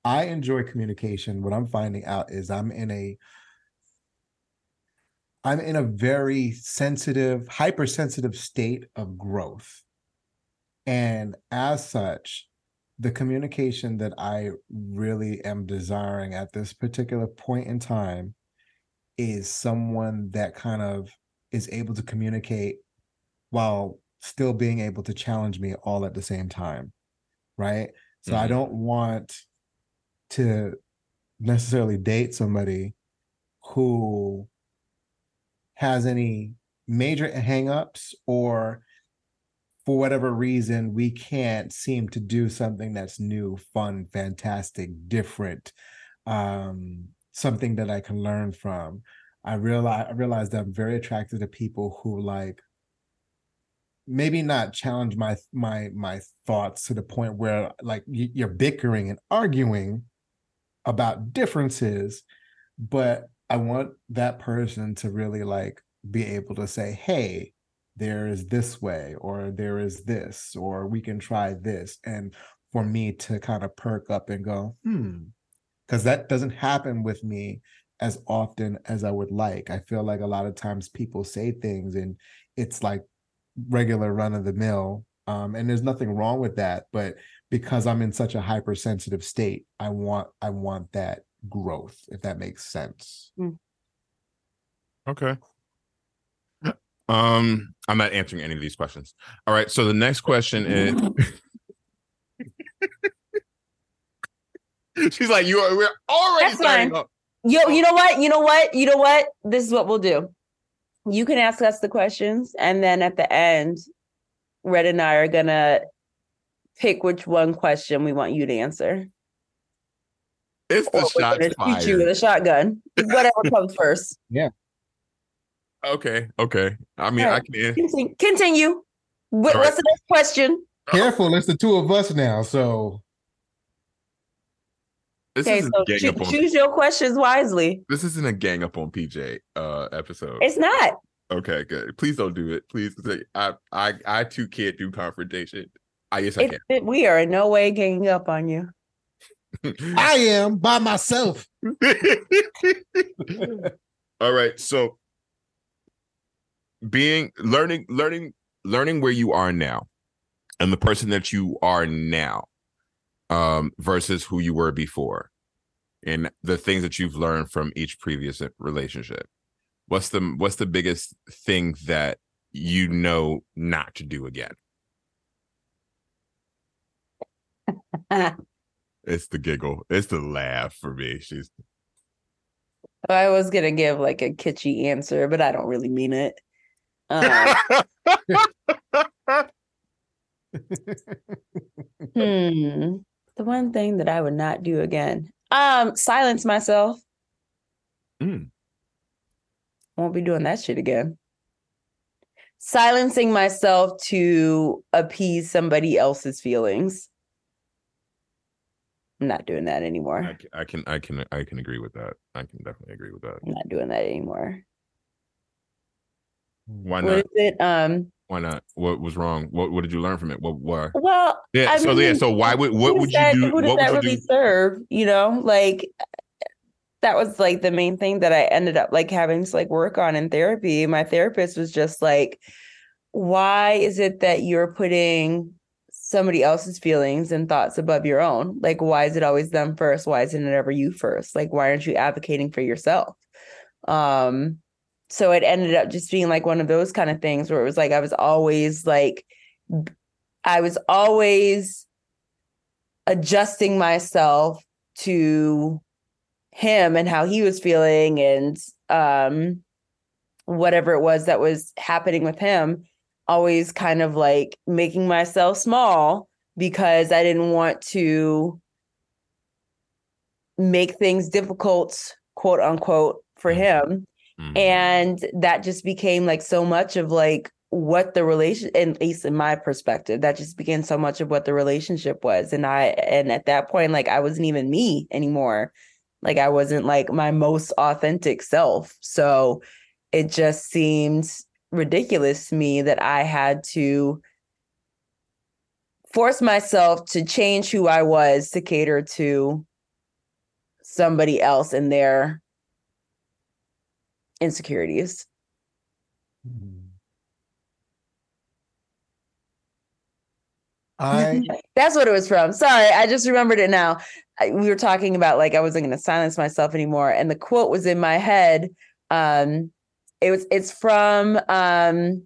I enjoy communication. What I'm finding out is I'm in a I'm in a very sensitive, hypersensitive state of growth. And as such, the communication that I really am desiring at this particular point in time is someone that kind of is able to communicate while still being able to challenge me all at the same time. Right. So I Mhm. don't want to necessarily date somebody who has any major hangups or for whatever reason we can't seem to do something that's new fun fantastic different um something that i can learn from. I realize i realize that i'm very attracted to people who like maybe not challenge my my my thoughts to the point where like you're bickering and arguing about differences but i want that person to really like be able to say hey there is this way or there is this or we can try this and for me to kind of perk up and go hmm because that doesn't happen with me as often as i would like. I feel like a lot of times people say things and it's like regular run of the mill um and there's nothing wrong with that but because i'm in such a hypersensitive state i want i want that growth if that makes sense Okay. Um, I'm not answering any of these questions. All right. So the next question is She's like, you are we're already That's starting fine. off. Yo, you know what? You know what? You know what? This is what we'll do. You can ask us the questions, and then at the end, Red and I are gonna pick which one question we want you to answer. It's the Or we're shots gonna shoot you with a shotgun. Whatever comes first. Yeah. Okay, okay. I mean, I can an- Continue. Continue. What, All What's the next question? careful it's the two of us now so this Okay, isn't so a gang choo- up on choose your questions wisely. this isn't a gang up on PJ uh episode. It's not. okay, good. Please don't do it. Please. I I I too can't do confrontation. I yes I It's, it, we are in no way ganging up on you. i am by myself All right. So being learning, learning, learning where you are now and the person that you are now um versus who you were before and the things that you've learned from each previous relationship. What's the what's the biggest thing that you know not to do again? It's the giggle. It's the laugh for me. She's I was gonna give like a kitschy answer, but I don't really mean it. Um, hmm. The one thing that I would not do again. Um, silence myself. Mm. Won't be doing that shit again. Silencing myself to appease somebody else's feelings. I'm not doing that I anymore. can, I can I can I can agree with that. I can definitely agree with that. I'm not doing that anymore. Why not? is it? Um, Why not? What was wrong? What what did you learn from it? What why? well, Yeah. I so yeah. So why would what would that- you do? Who does What that really do? serve? You know, like that was like the main thing that I ended up like having to like work on in therapy. My therapist was just like, why is it that you're putting somebody else's feelings and thoughts above your own? Like, why is it always them first? Why isn't it ever you first? Like, why aren't you advocating for yourself? Um, so it ended up just being like one of those kind of things where it was like I was always like I was always adjusting myself to him and how he was feeling and um whatever it was that was happening with him always kind of like making myself small because I didn't want to make things difficult quote unquote for him. Mhm. and that just became like so much of like what the relation at least in my perspective that just became so much of what the relationship was. And i and at that point like i wasn't even me anymore. Like i wasn't like my most authentic self. So it just seemed ridiculous to me that i had to force myself to change who i was to cater to somebody else and their insecurities. I That's what it was from. Sorry, I just remembered it now. I, we were talking about like I wasn't going to silence myself anymore, and the quote was in my head. Um, it was it's from um,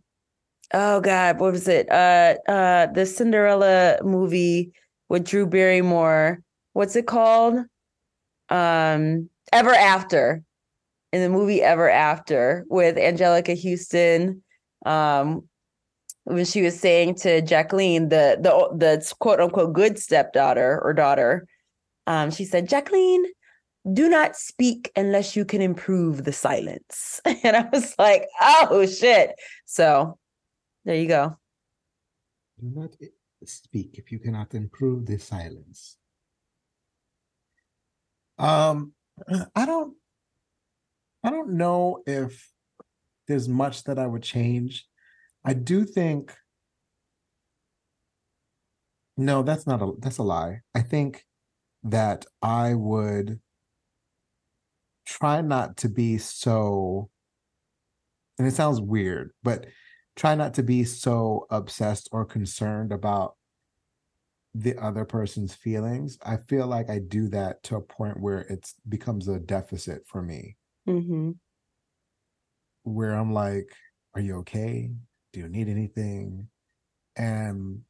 oh god, what was it? Uh, uh, the Cinderella movie with Drew Barrymore. What's it called? Um, Ever After. In the movie Ever After with Anjelica Huston, um, when she was saying to Jacqueline, the the the quote unquote good stepdaughter or daughter, um, she said, Jacqueline, do not speak unless you can improve the silence. And I was like, oh shit. So there you go. do not speak if you cannot improve the silence. Um, I don't, I don't know if there's much that I would change. I do think. No, that's not a that's a lie. I think that I would try not to be so and it sounds weird, but try not to be so obsessed or concerned about the other person's feelings. I feel like I do that to a point where it becomes a deficit for me, hmm where I'm like, are you okay? Do you need anything? And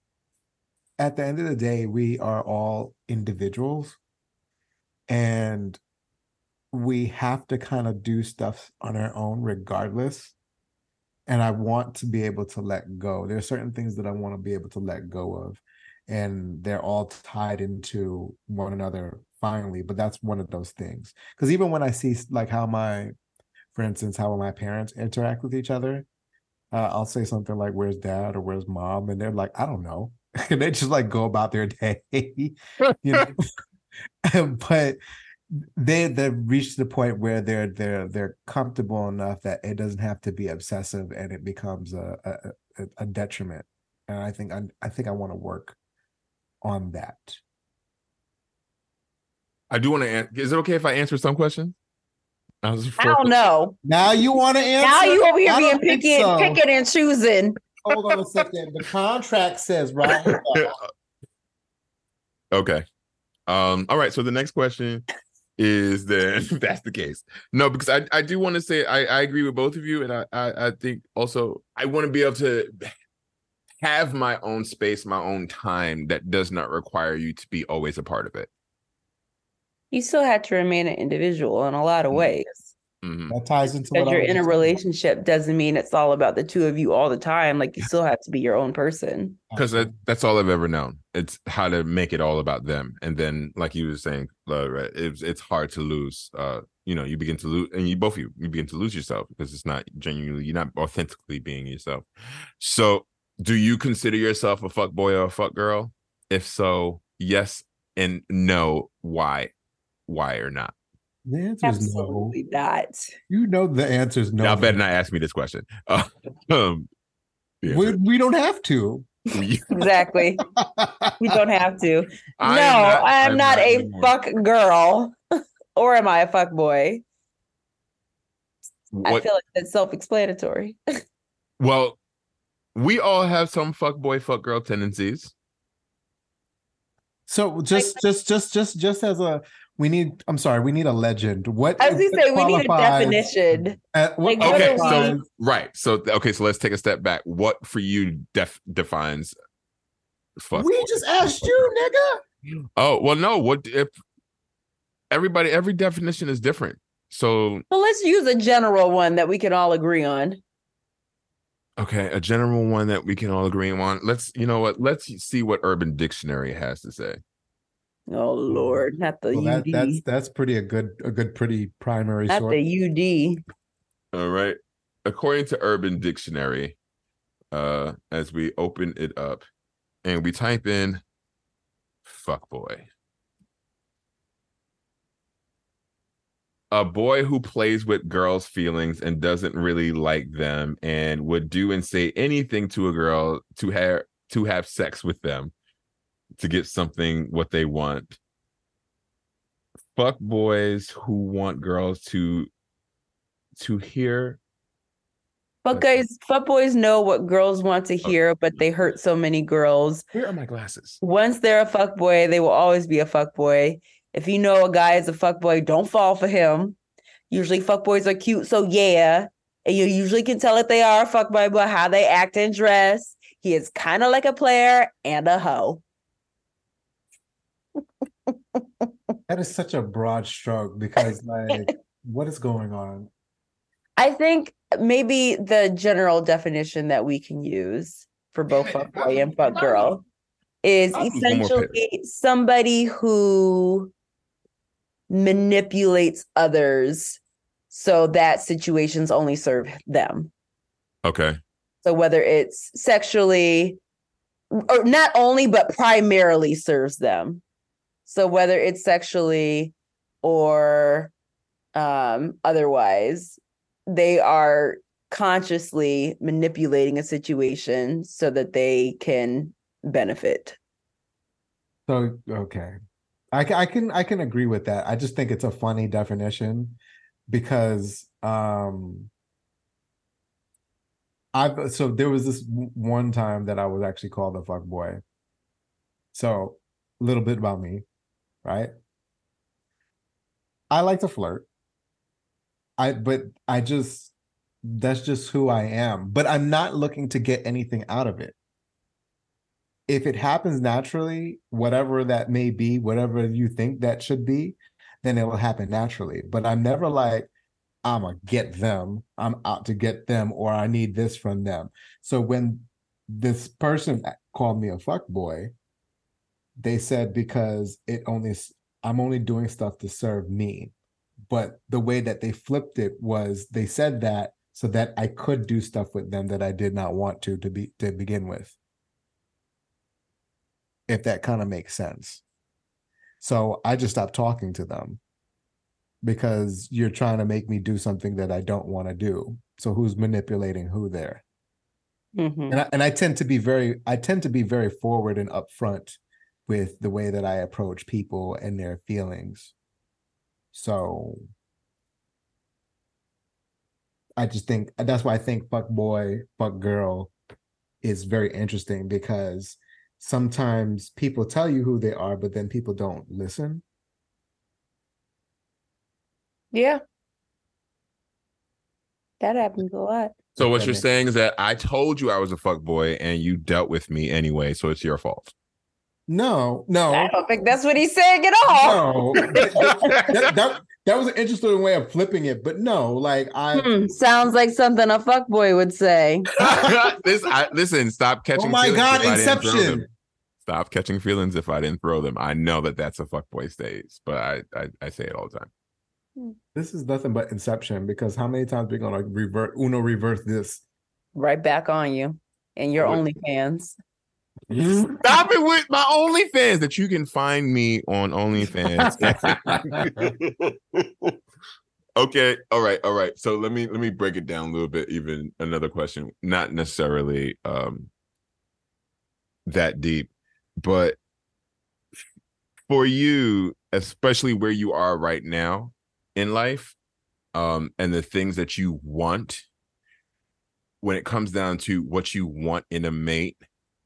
at the end of the day, we are all individuals and we have to kind of do stuff on our own regardless. And I want to be able to let go. There are certain things that I want to be able to let go of. And they're all tied into one another finally. But that's one of those things. Because even when I see like how my, for instance, how my parents interact with each other, uh, I'll say something like, Where's dad or where's mom? And they're like, I don't know. and they just like go about their day. you know? but they they've reached the point where they're they're they're comfortable enough that it doesn't have to be obsessive and it becomes a a, a- a detriment and i think i, I think i want to work on that I do want to. An- is it okay if I answer some questions? I, was I don't know. now you want to answer Now you over here I being don't picky, so. picking and choosing. hold on a second the contract says right okay. Um. All right. So the next question is then that's the case. No, because I I do want to say I I agree with both of you, and I I, I think also I want to be able to have my own space, my own time that does not require you to be always a part of it. You still had to remain an individual in a lot of Mhm. ways. Mhm. that ties into Because what you're was in a just saying. relationship doesn't mean it's all about the two of you all the time. Like you still have to be your own person. because that, that's all I've ever known. It's how to make it all about them, and then, like you were saying, uh, right, it's it's hard to lose. Uh, you know, you begin to lose, and you both of you you begin to lose yourself because it's not genuinely, you're not authentically being yourself. So, do you consider yourself a fuck boy or a fuck girl? If so, yes and no. Why? Why or not? The answer is no Absolutely not. you know the answer is no Y'all better not ask me this question. Uh, um, the we, we don't have to Exactly. We don't have to. I no, not- I am I'm not, a anymore. fuck girl. or am I a fuck boy? I feel like that's self-explanatory. Well, we all have some fuck boy, fuck girl tendencies. So just just just just just as a we need I'm sorry, we need a legend. What I was say we need a definition. uh, what Like, Okay, are qualifies- we- so right, so okay, so let's take a step back. What for you def- defines fuck? we just asked you, nigga. Oh well, no. What if everybody? Every definition is different. So So let's use a general one that we can all agree on. okay, a general one that we can all agree on. Let's you know what? Let's see what Urban Dictionary has to say. Oh Lord, not the Well, that, UD. that's that's pretty a good a good pretty primary not source. the UD. All right. According to Urban Dictionary, uh, as we open it up and we type in fuck boy. A boy who plays with girls' feelings and doesn't really like them and would do and say anything to a girl to have to have sex with them to get something what they want. Fuck boys who want girls to to hear Fuck guys, fuck boys know what girls want to hear, but they hurt so many girls. Where are my glasses? Once they're a fuck boy, they will always be a fuck boy. If you know a guy is a fuck boy, don't fall for him. Usually fuck boys are cute, so yeah. And you usually can tell if they are a fuck boy by how they act and dress. He is kind of like a player and a hoe. That is such a broad stroke because, like, what is going on? I think maybe the general definition that we can use for both fuck boy and fuck girl is I'll do one more essentially somebody who manipulates others so that situations only serve them. Okay. So whether it's sexually or not only but primarily serves them. So whether it's sexually or um otherwise, they are consciously manipulating a situation so that they can benefit. So okay, I I can I can agree with that. I just think it's a funny definition because um I've so there was this one time that I was actually called a fuck boy. So a little bit about me, right? I like to flirt. I but I just that's just who I am. But I'm not looking to get anything out of it if it happens naturally, whatever that may be, whatever you think that should be, then it will happen naturally. But I'm never like, I'm gonna get them, I'm out to get them, or I need this from them. So when this person called me a fuck boy, they said because it only I'm only doing stuff to serve me. But the way that they flipped it was they said that so that I could do stuff with them that I did not want to to be to begin with if that kind of makes sense. So I just stopped talking to them because you're trying to make me do something that I don't want to do. So who's manipulating who there? Mhm. And I, and I tend to be very I tend to be very forward and upfront with the way that I approach people and their feelings. So I just think that's why I think fuck boy, fuck girl is very interesting because sometimes people tell you who they are, but then people don't listen. Yeah. That happens a lot. So what you're saying is that I told you I was a fuck boy and you dealt with me anyway, so it's your fault. No, no, I don't think that's what he's saying at all. no. that, that, that was an interesting way of flipping it, but no, like I Hmm, sounds like something a fuckboy would say. this I listen, stop catching Oh my feelings god, if I didn't throw them. Inception. Stop catching feelings if I didn't throw them. I know that that's a fuck boy stays, but I, I I say it all the time. This is nothing but Inception because how many times we gonna revert Uno reverse this? Right back on you and your What? OnlyFans. Stop it with my OnlyFans that you can find me on OnlyFans. okay, all right, all right. So let me let me break it down a little bit. Even another question, not necessarily um that deep, but for you, especially where you are right now in life, um, and the things that you want, when it comes down to what you want in a mate,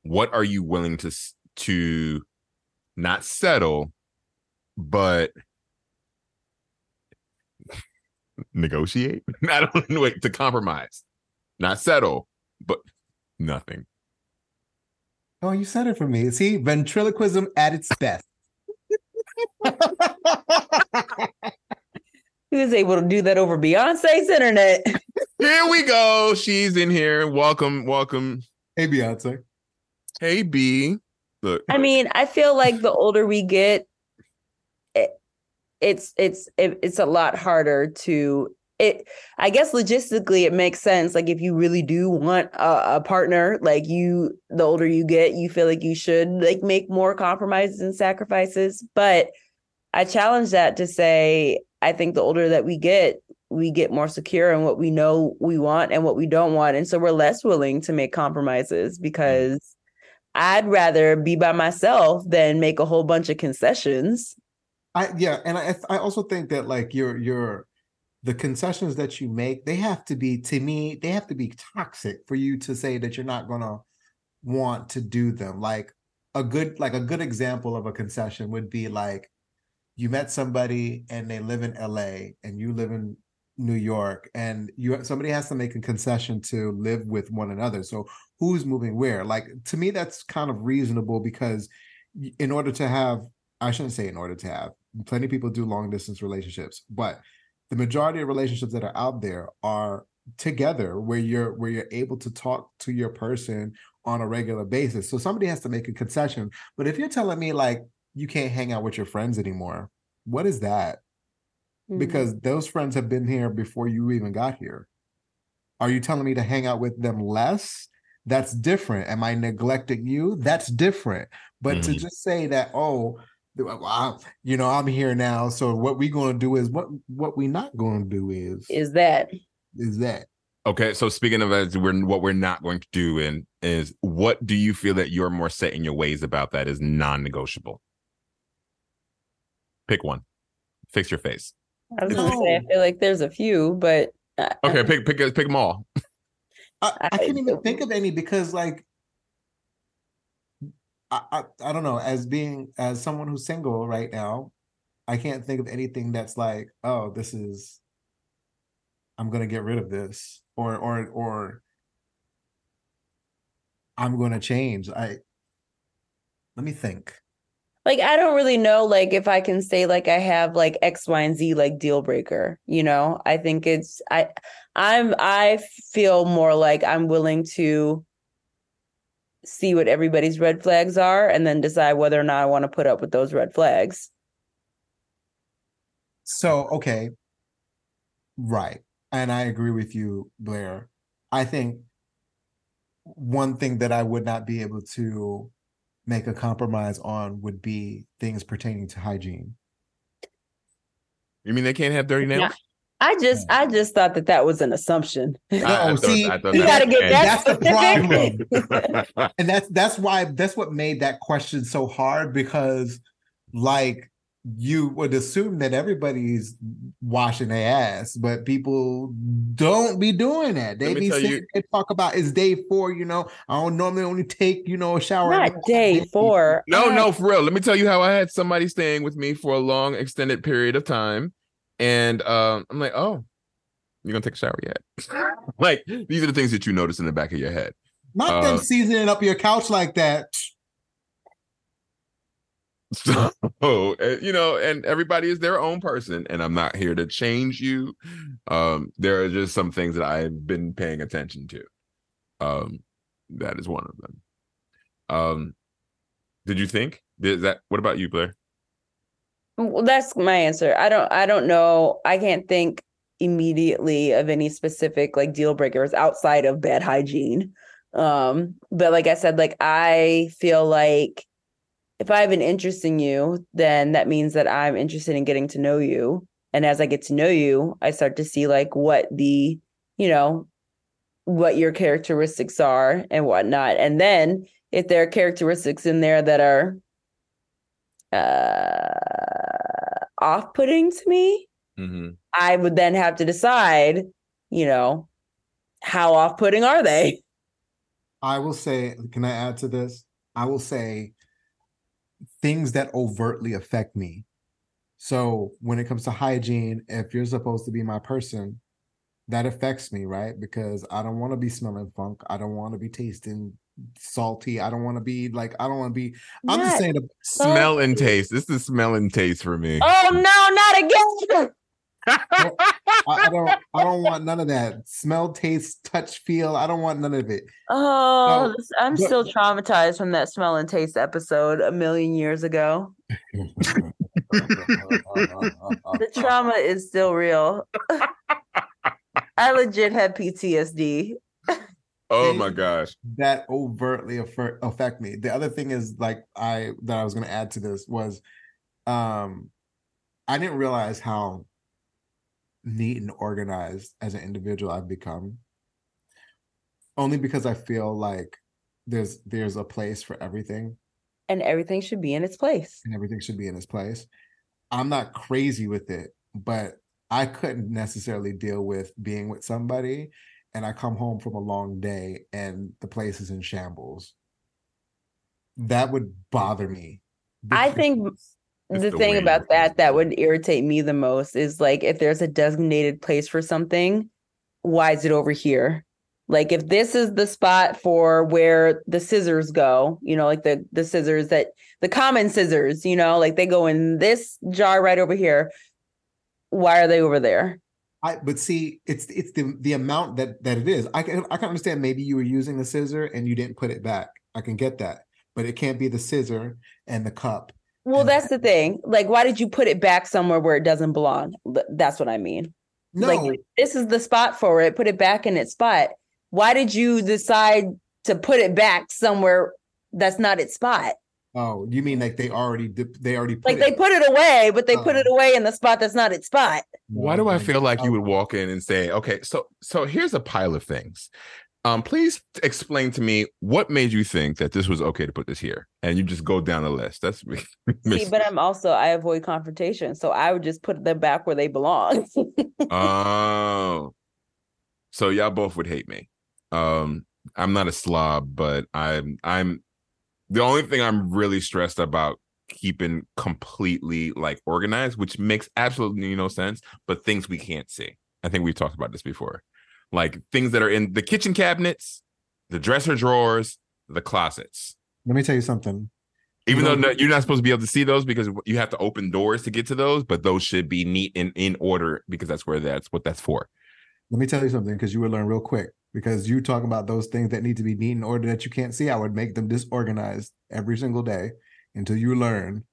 what are you willing to to not settle, but negotiate? I don't know, wait, to compromise, not settle, but nothing. Oh, you said it for me. See, ventriloquism at its best. He was able to do that over Beyonce's internet. Here we go. She's in here. Welcome, welcome. hey, Beyonce. Hey B. Look, I mean, I feel like the older we get, it, it's it's it, it's a lot harder to it. I guess logistically, it makes sense. Like if you really do want a, a partner, like you, the older you get, you feel like you should like make more compromises and sacrifices. But I challenge that to say, I think the older that we get, we get more secure in what we know we want and what we don't want, and so we're less willing to make compromises hmm. because. I'd rather be by myself than make a whole bunch of concessions. I yeah, and I I also think that like your your the concessions that you make, they have to be to me, they have to be toxic for you to say that you're not gonna want to do them. Like a good like a good example of a concession would be like you met somebody and they live in LA and you live in New York and you somebody has to make a concession to live with one another. So who's moving where? Like to me that's kind of reasonable because in order to have I shouldn't say in order to have plenty of people do long distance relationships, but the majority of relationships that are out there are together where you're where you're able to talk to your person on a regular basis. So somebody has to make a concession. But if you're telling me like you can't hang out with your friends anymore, what is that? Mhm. Because those friends have been here before you even got here. Are you telling me to hang out with them less? That's different. Am I neglecting you? That's different. But to Mhm. just say that, oh, well, I- you know, I'm here now. So what we gonna do is what what we not gonna do is is that is that Okay, so speaking of as we're what we're not going to do and is what do you feel that you're more set in your ways about that is non-negotiable? Pick one. Fix your face. I was gonna say I feel like there's a few, but uh, Okay, pick pick pick them all. I, I I can't even think of any because like I, I I don't know as being as someone who's single right now, I can't think of anything that's like, oh, this is I'm gonna get rid of this or or or I'm gonna change. I let me think. Like I don't really know like if I can say like I have like X, Y, and Z like deal breaker, you know. I think it's I I'm I feel more like I'm willing to see what everybody's red flags are and then decide whether or not I want to put up with those red flags. So okay, right, and I agree with you, Blair. I think one thing that I would not be able to make a compromise on would be things pertaining to hygiene. You mean they can't have dirty nails? I just I just thought that that was an assumption. I- I No, thought- see, thought You gotta get that That's the problem. And that's that's why that's what made that question so hard because like you would assume that everybody's washing their ass, but people don't be doing that. They be tell sitting you- they talk about it's day four, you know. I don't normally only take, you know, a shower. Not every day day." four. No, I- no, for real. Let me tell you how I had somebody staying with me for a long, extended period of time, and um, I'm like, "Oh, you're gonna take a shower yet?" like these are the things that you notice in the back of your head. Not them Uh, seasoning up your couch like that. So, uh, you know, and everybody is their own person, and I'm not here to change you. Um, there are just some things that I've been paying attention to. Um, that is one of them. Um, did you think? Did that? What about you, Blair? Well, that's my answer. I don't I don't know. I can't think immediately of any specific like deal breakers outside of bad hygiene. Um, but like I said, like I feel like if I have an interest in you, then that means that I'm interested in getting to know you. And as I get to know you, I start to see like what the, you know, what your characteristics are and whatnot. And then if there are characteristics in there that are uh off-putting to me Mm-hmm. i would then have to decide you know how off-putting are they I will say, can I add to this? I will say things that overtly affect me. So when it comes to hygiene, if you're supposed to be my person, that affects me, right? Because I don't want to be smelling funk. I don't want to be tasting salty. I don't want to be like, I don't want to be. I'm just saying, the, Smell and taste. This is smell and taste for me. oh no not again I, I don't. I don't want none of that. Smell, taste, touch, feel. I don't want none of it. oh No, this- i'm but- still traumatized from that smell and taste episode a million years ago the trauma is still real i legit had ptsd oh my gosh. that overtly affer- affect me. The other thing is like I that I was going to add to this was um I didn't realize how neat and organized as an individual I've become. Only because I feel like there's there's a place for everything and everything should be in its place and everything should be in its place. I'm not crazy with it, but I couldn't necessarily deal with being with somebody and I come home from a long day and the place is in shambles. That would bother me. I think the the thing about that that would irritate me the most is like if there's a designated place for something, why is it over here? Like if this is the spot for where the scissors go, you know, like the the scissors that the common scissors, you know, like they go in this jar right over here. Why are they over there? I but see, it's it's the the amount that that it is. I can I can understand maybe you were using the scissor and you didn't put it back. I can get that, but it can't be the scissor and the cup. Well, that's the thing. Like, why did you put it back somewhere where it doesn't belong? That's what I mean. No, Like, this is the spot for it. Put it back in its spot. Why did you decide to put it back somewhere that's not its spot? oh, you mean like they already dip- they already put Like they put it away, but they put oh. it Oh. away in the spot that's not its spot. Why do I feel like you would walk in and say, "Okay, so so here's a pile of things. Um, please explain to me what made you think that this was okay to put this here?" And you just go down the list. That's me. See, but I'm also I avoid confrontation, so I would just put them back where they belong. oh, so y'all both would hate me. Um, I'm not a slob, but I'm I'm the only thing I'm really stressed about keeping completely like organized, which makes absolutely no sense, but things we can't see. I think we've talked about this before. Like things that are in the kitchen cabinets, the dresser drawers, the closets. Let me tell you something. Even though no, you're not supposed to be able to see those because you have to open doors to get to those, but those should be neat and in order because that's where that's what that's for. Let me tell you something because you would learn real quick. Because you talk about those things that need to be neat in order that you can't see, I would make them disorganized every single day until you learn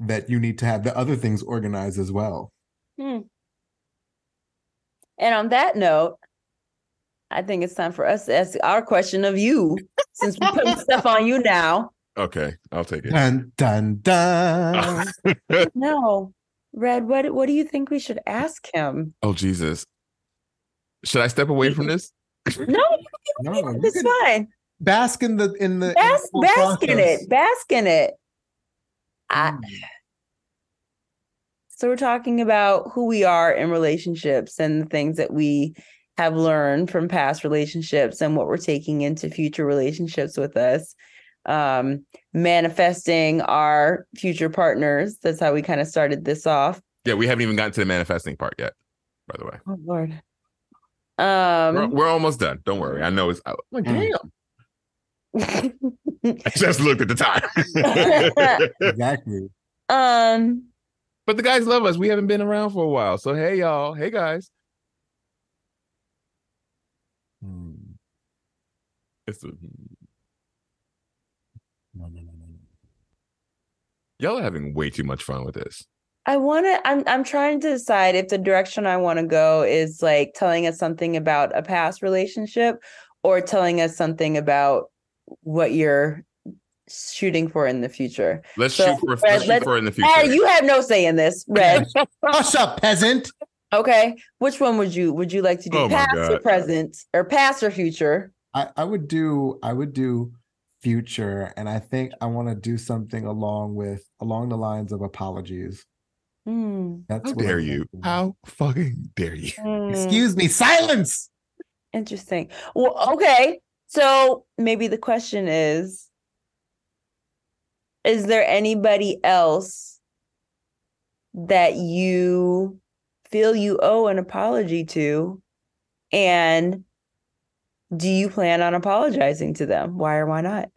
that you need to have the other things organized as well. Hmm. And on that note, I think it's time for us to ask our question of you, since we're putting stuff on you now. Okay, I'll take it. Dun dun dun. No, Red, what what do you think we should ask him? oh Jesus. Should I step away from this? No, no, you it's fine. bask in the in the in Bask, the whole bask in it. Bask in it. I, Mm. so we're talking about who we are in relationships and the things that we have learned from past relationships and what we're taking into future relationships with us. Um, manifesting our future partners. That's how we kind of started this off. Yeah, we haven't even gotten to the manifesting part yet, by the way. Oh Lord. We're, Um we're almost done. Don't worry. I know it's out. Like, Mm. damn. I just looked at the time. Exactly. um but the guys love us. We haven't been around for a while. So hey y'all. Hey guys. It's a, No, no, no, no, no. y'all are having way too much fun with this. I want to I'm I'm trying to decide if the direction I want to go is like telling us something about a past relationship or telling us something about what you're shooting for in the future. Let's So, shoot for Red, let's shoot let's- for in the future. Hey, you have no say in this, Red. Hush up, peasant. okay. Which one would you would you like to do? Oh past or present or past or future? I, I would do I would do future and I think I want to do something along with along the lines of apologies. Hmm. That's How what I'm dare you? thinking. How fucking dare you? Hmm. Excuse me, silence. Interesting. Well, okay. So maybe the question is Is there anybody else that you feel you owe an apology to? And do you plan on apologizing to them? Why or why not?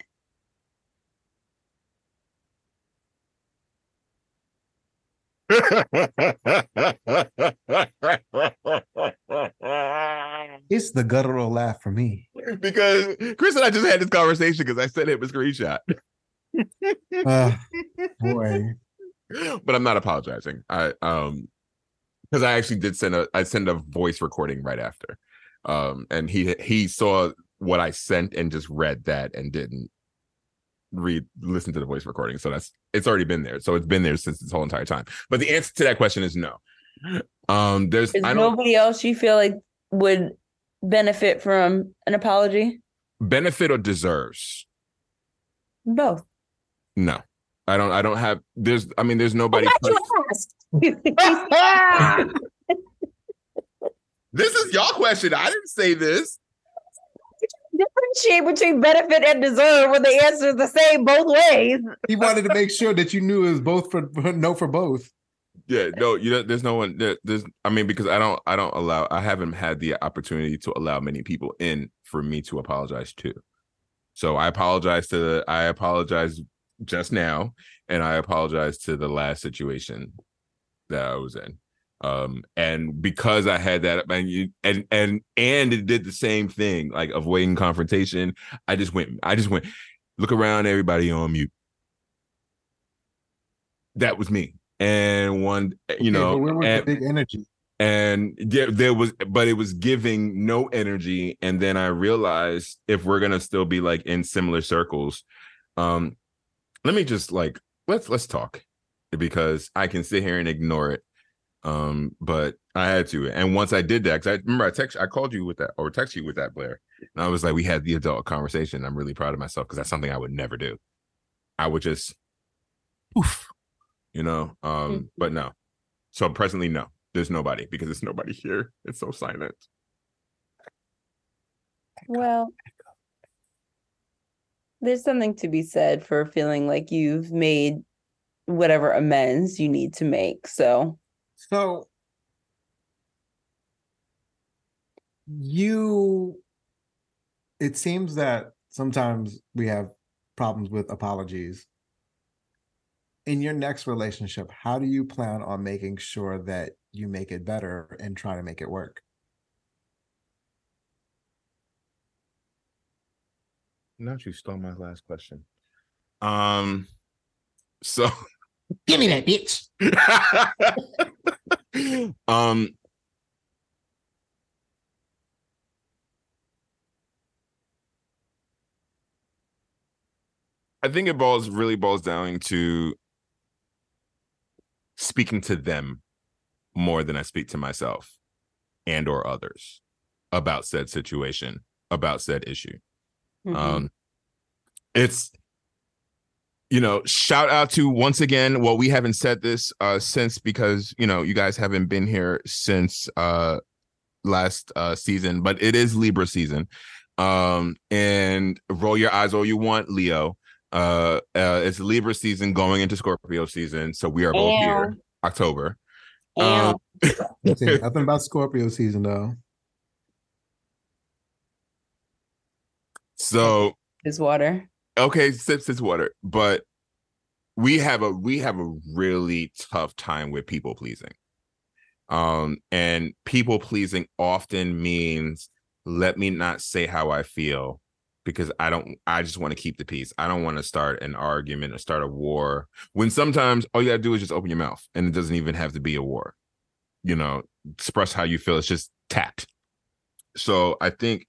It's the guttural laugh for me. because Chris and I just had this conversation because I sent him a screenshot. Uh, boy. but I'm not apologizing. I um because I actually did send a I sent a voice recording right after. Um and he he saw what I sent and just read that and didn't read listen to the voice recording. So that's it's already been there. So it's been there since this whole entire time. But the answer to that question is no. Um there's Is I don't nobody else you feel like would benefit from an apology? benefit or deserves. Both. No. I don't I don't have there's I mean there's nobody Why'd you ask? This is your question. I didn't say this. Differentiate between benefit and deserve when the answer is the same both ways. He wanted to make sure that you knew it was both for, for no for both. Yeah, no, you know, there's no one there, there's I mean, because I don't I don't allow I haven't had the opportunity to allow many people in for me to apologize to. So I apologize to the I apologize just now and I apologize to the last situation that I was in. Um and because I had that and you and and and it did the same thing, like avoiding confrontation. I just went I just went look around everybody on mute. That was me. And one, you know, where was and- the big energy? and there, there was but it was giving no energy and then i realized if we're gonna still be like in similar circles um let me just like let's let's talk because i can sit here and ignore it um but i had to and once i did that because i remember i text i called you with that or text you with that blair and i was like we had the adult conversation i'm really proud of myself because that's something i would never do i would just oof you know um but no so presently no there's nobody because there's nobody here. It's so silent. Well, there's something to be said for feeling like you've made whatever amends you need to make. So, So you it seems that sometimes we have problems with apologies. In your next relationship, how do you plan on making sure that you make it better and try to make it work? Now you stole my last question. Um, so Give me that bitch. um, I think it boils really boils down to speaking to them more than I speak to myself and or others about said situation, about said issue. mhm. Um, it's you know, shout out to once again. Well, we haven't said this uh since because you know you guys haven't been here since uh last uh season, but it is Libra season. Um, and roll your eyes all you want, Leo. Uh, uh it's Libra season going into Scorpio season, so we are both here. October. Um, nothing about Scorpio season though. so is water. Okay sips his water but we have a we have a really tough time with people pleasing. Um and people pleasing often means let me not say how i feel because i don't i just want to keep the peace. I don't want to start an argument or start a war when sometimes all you gotta do is just open your mouth and it doesn't even have to be a war. You know express how you feel it's just tact. So i think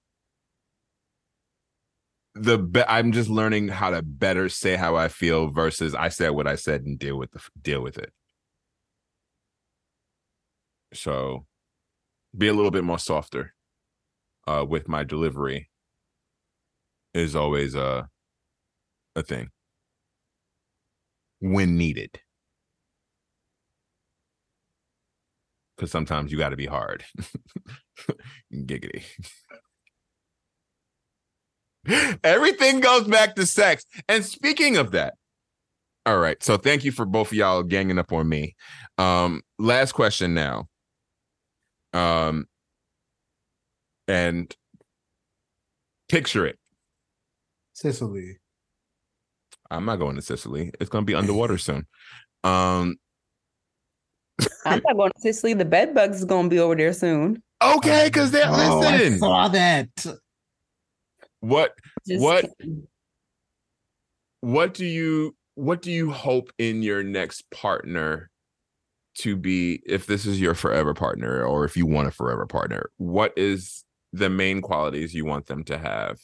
the be- I'm just learning how to better say how I feel versus I said what I said and deal with the deal with it. So be a little bit more softer uh with my delivery is always a a thing when needed. Cuz sometimes you got to be hard. Giggity. Everything goes back to sex. And speaking of that, all right. So thank you for both of y'all ganging up on me. Um, last question now. Um, and picture it. Sicily. I'm not going to Sicily. It's going to be underwater soon. Um, I'm not going to Sicily. The bed bugs is going to be over there soon. okay, because they're Oh, I saw that. What Just What? kidding. what do you what do you hope in your next partner to be if this is your forever partner or if you want a forever partner what is the main qualities you want them to have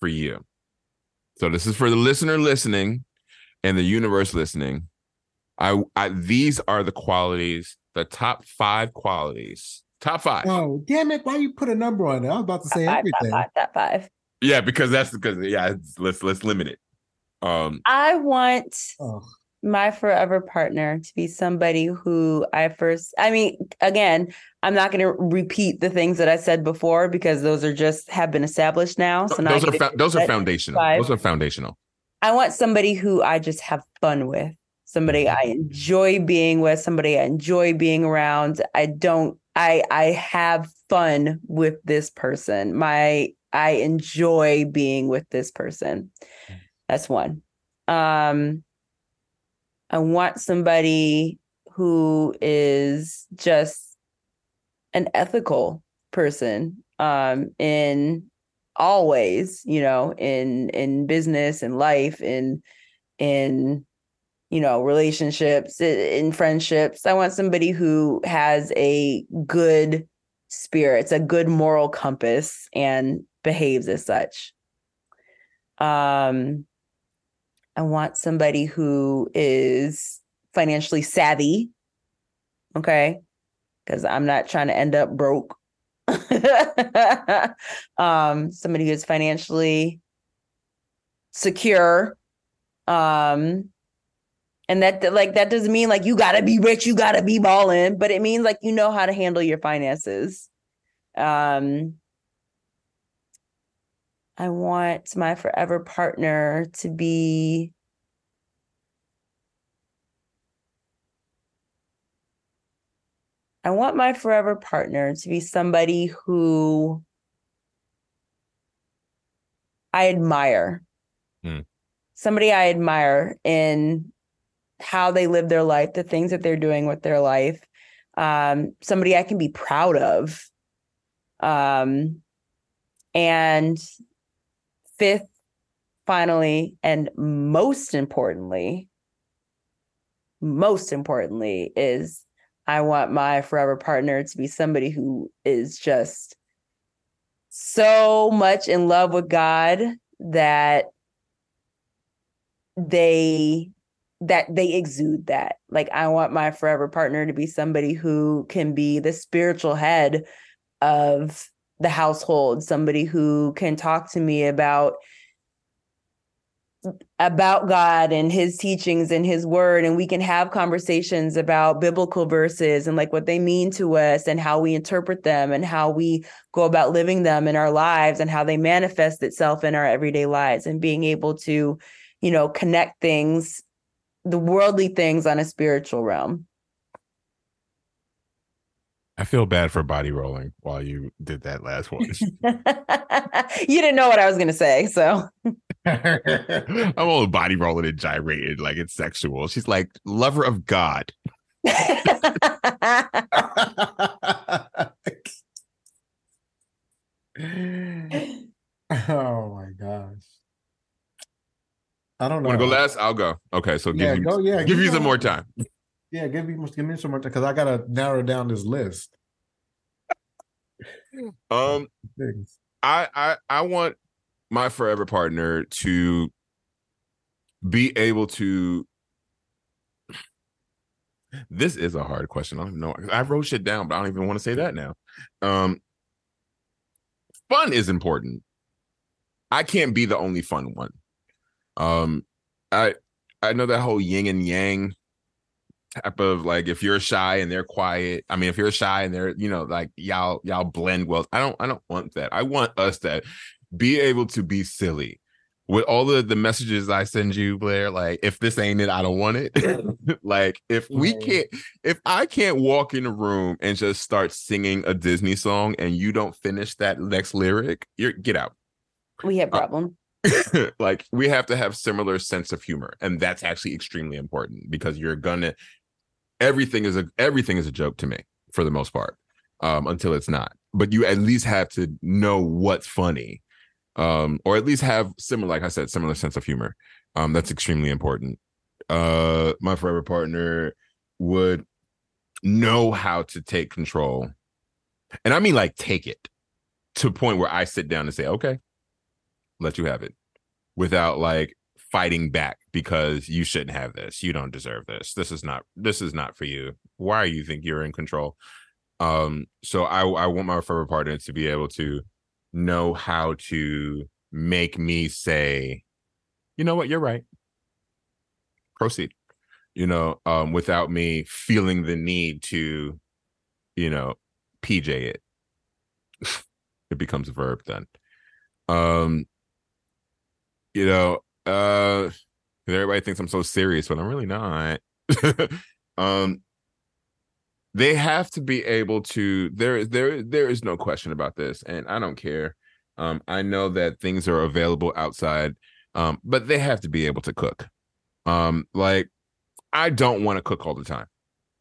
for you so this is for the listener listening and the universe listening i, I these are the qualities the top five qualities top five Oh, damn it. Why you put a number on it? I was about to Top say five, top five, top five. yeah because that's because yeah let's let's limit it um I want Oh, my forever partner to be somebody who I first, I mean, again, I'm not going to repeat the things that I said before because those are just have been established now. So now those I are get fo- to those are foundational. five. Those are foundational. I want somebody who I just have fun with, somebody I enjoy being with, somebody I enjoy being around. I don't I I have fun with this person. My I enjoy being with this person. That's one. Um I want somebody who is just an ethical person um in always you know in in business and life in in you know relationships in friendships. I want somebody who has a good spirits a good moral compass and behaves as such. Um i want somebody who is financially savvy okay? Because i'm not trying to end up broke. Um somebody who's financially secure um and that like that doesn't mean like you gotta be rich you gotta be balling but it means like you know how to handle your finances um i want my forever partner to be I want my forever partner to be somebody who I admire. Hmm. Somebody I admire in how they live their life, the things that they're doing with their life. Um, somebody I can be proud of. Um, and fifth, finally, and most importantly, most importantly, is I want my forever partner to be somebody who is just so much in love with God that they that they exude that. Like I want my forever partner to be somebody who can be the spiritual head of the household, somebody who can talk to me about about God and his teachings and his word and we can have conversations about biblical verses and like what they mean to us and how we interpret them and how we go about living them in our lives and how they manifest itself in our everyday lives and being able to you know connect things the worldly things on a spiritual realm I feel bad for body rolling while you did that last one. you didn't know what I was going to say so I'm all body rolling and gyrated like it's sexual. She's like lover of God. oh my gosh. I don't know. Want to go last? I'll go. Okay, so give Yeah, you go. Yeah, give keep you some more time. Yeah, give me give me some more time because I gotta narrow down this list. Um, Things. I I I want my forever partner to be able to. This is a hard question. I don't know. I wrote shit down, but I don't even want to say that now. Um, fun is important. I can't be the only fun one. Um, I I know that whole yin and yang type of like if you're shy and they're quiet. I mean, if you're shy and they're you know like y'all y'all blend well. I don't I don't want that. I want us to be able to be silly with all the the messages I send you, Blair. Like if this ain't it, I don't want it. like if we can't if I can't walk in a room and just start singing a Disney song and you don't finish that next lyric, you're get out. we have problem like we have to have similar sense of humor and that's actually extremely important because you're gonna everything is a everything is a joke to me for the most part um until it's not. But you at least have to know what's funny um or at least have similar like i said similar sense of humor. Um that's extremely important. Uh my forever partner would know how to take control and i mean like take it to a point where i sit down and say okay let you have it without like fighting back because you shouldn't have this you don't deserve this this is not this is not for you why you think you're in control um so i i want my forever partner to be able to know how to make me say you know what you're right proceed you know, um, without me feeling the need to, you know, PJ it. it becomes a verb then. Um, you know, uh, everybody thinks I'm so serious, but I'm really not. um, they have to be able to. There, there, there is no question about this, and I don't care. Um, I know that things are available outside, um, but they have to be able to cook. Um, like I don't want to cook all the time,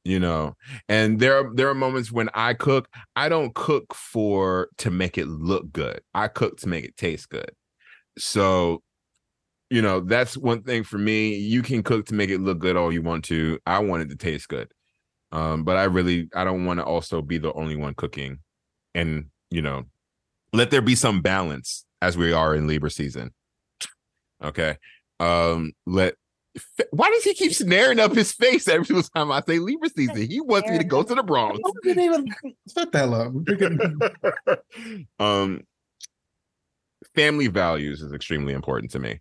you know. And there are there are moments when I cook, I don't cook for to make it look good. I cook to make it taste good. So, you know, that's one thing for me. You can cook to make it look good all you want to. I want it to taste good. Um, but I really I don't want to also be the only one cooking and, you know, let there be some balance as we are in Libra season. Okay. Um, let why does he keep snaring up his face every single time I say Libra season? He wants me to go to the Bronx. didn't even shut hell up. um, family values is extremely important to me.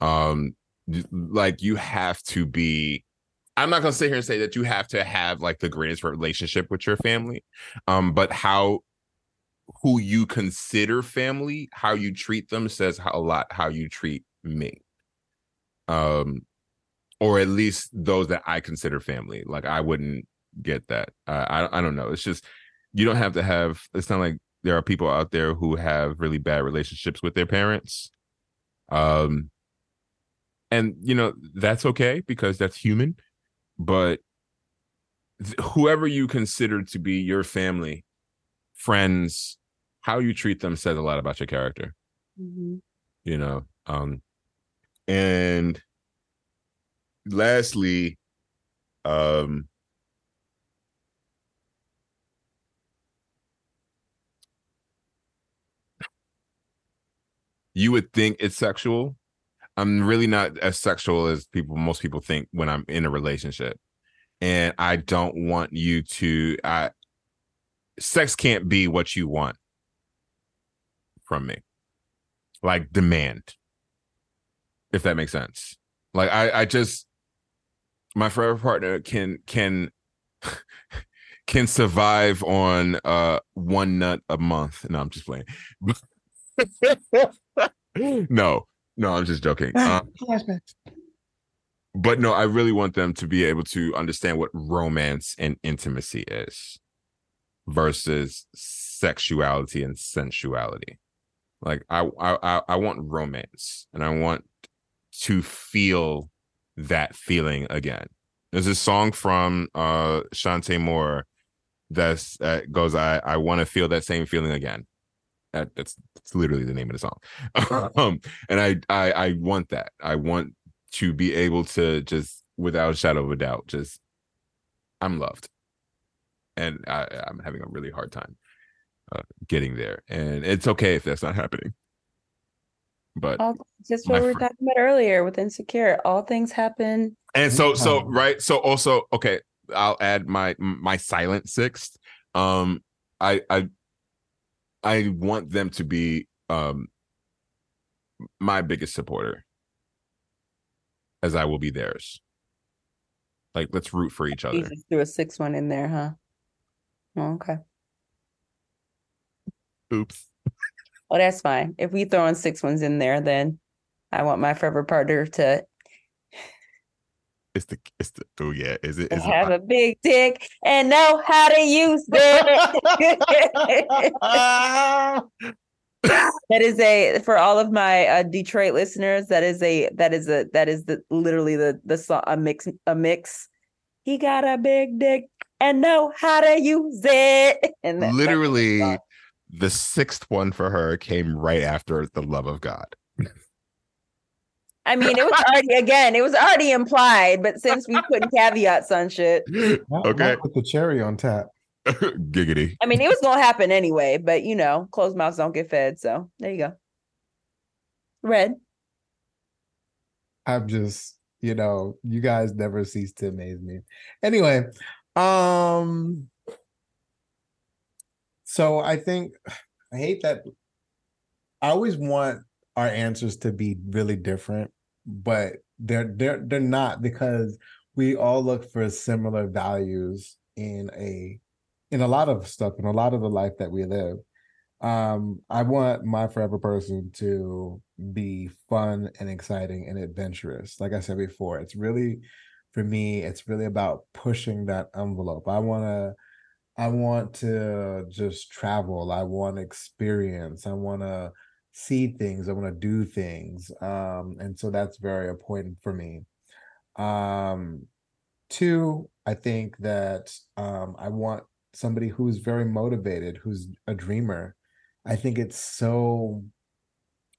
Um, like you have to be. I'm not gonna sit here and say that you have to have like the greatest relationship with your family, um, but how who you consider family, how you treat them says a lot how you treat me. Um, or at least those that I consider family. Like I wouldn't get that. Uh, I I don't know. It's just you don't have to have. It's not like there are people out there who have really bad relationships with their parents. Um, and you know that's okay because that's human. But th- whoever you consider to be your family, friends, how you treat them says a lot about your character. Mm-hmm. You know, um, and lastly, um, you would think it's sexual. I'm really not as sexual as people most people think when I'm in a relationship. And I don't want you to I sex can't be what you want from me. Like demand. If that makes sense. Like I I just my forever partner can can can survive on uh one nut a month. No, I'm just playing. no, no, I'm just joking. Um, but no, I really want them to be able to understand what romance and intimacy is versus sexuality and sensuality. Like I I I want romance and I want to feel that feeling again. There's a song from uh Chanté Moore that's that goes, I I want to feel that same feeling again. That, that's, that's literally the name of the song. um, and I, I I want that. I want to be able to just without a shadow of a doubt, just I'm loved. And I, I'm having a really hard time uh, getting there. And it's okay if that's not happening. But All, just what we were talking about earlier with insecure. All things happen. and so so right so also okay i'll add my my silent sixth um i i i want them to be um my biggest supporter as i will be theirs like let's root for each You other just threw a six one in there, huh? Oh, okay. oops Well, that's fine. If we throw in six ones in there, then I want my forever partner to it's the it's the oh yeah is it is have it a big dick and know how to use it. that is a for all of my uh, Detroit listeners. That is a that is a that is the literally the the song a mix a mix. He got a big dick and know how to use it. And that- literally the sixth one for her came right after the love of god I mean, it was already again, it was already implied, but since we putting caveats on shit, Not- Okay. not with the cherry on tap. giggity I mean, it was gonna happen anyway. But you know, closed mouths don't get fed. So there you go. Red. I'm just, you know, you guys never cease to amaze me. Anyway, um, so I think I hate that. I always want our answers to be really different, but they're they're they're not because we all look for similar values in a in a lot of stuff in a lot of the life that we live. Um i want my forever person to be fun and exciting and adventurous. Like i said before it's really for me it's really about pushing that envelope. I want to i want to just travel. I want experience. I want to see things i want to do things um and so that's very important for me. Um two i think that um i want somebody who's very motivated who's a dreamer. I think it's so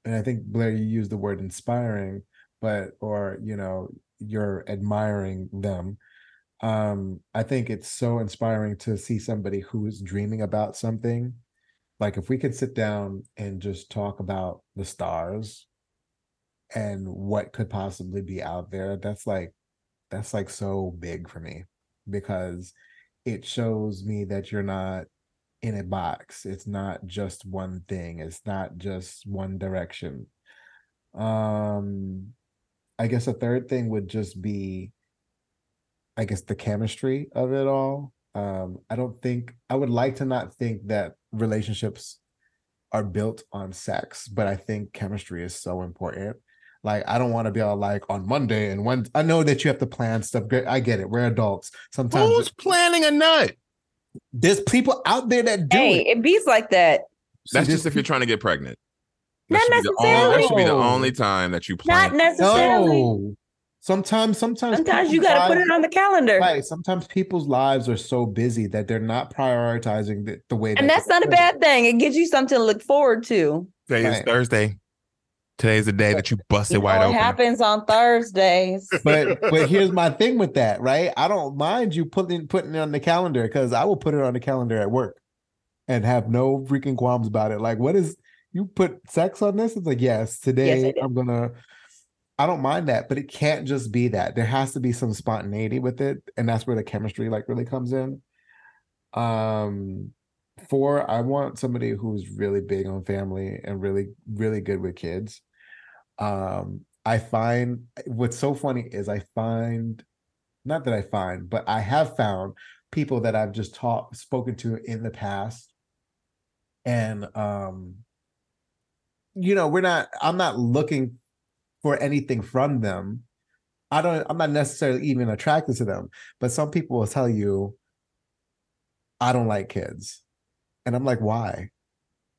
and i think blair you used the word inspiring but or you know you're admiring them. Um i think it's so inspiring to see somebody who's dreaming about something like if we could sit down and just talk about the stars and what could possibly be out there that's like that's like so big for me because it shows me that you're not in a box. It's not just one thing. It's not just one direction. Um i guess a third thing would just be i guess the chemistry of it all um i don't think i would like to not think that relationships are built on sex but i think chemistry is so important like I don't want to be all like on Monday and when I know that you have to plan stuff. Great, I get it. We're adults. Sometimes Who's planning a nut? there's people out there that do Hey, it. it bees like that. That's See, just if you're trying to get pregnant. Not should be only- that should be the only time that you plan. Not plan. necessarily. no. Sometimes, sometimes, Sometimes you got to put it on the calendar. Right. Sometimes people's lives are so busy that they're not prioritizing the, the way. And that that's not a bad thing. It gives you something to look forward to. Today is Thursday. Today is the day that you busted You know, wide it open. happens on Thursdays. But but here's my thing with that, right? I don't mind you putting putting it on the calendar because I will put it on the calendar at work and have no freaking qualms about it. Like, what is you put sex on this? It's like, yes, today did. I'm gonna. I don't mind that, but it can't just be that. There has to be some spontaneity with it, and that's where the chemistry like really comes in. Um, four, I want somebody who's really big on family and really really good with kids. Um, I find what's so funny is I find not that I find, but I have found people that I've just taught spoken to in the past. And um, you know, we're not I'm not looking for anything from them. I don't I'm not necessarily even attracted to them, but some people will tell you I don't like kids. And I'm like, why?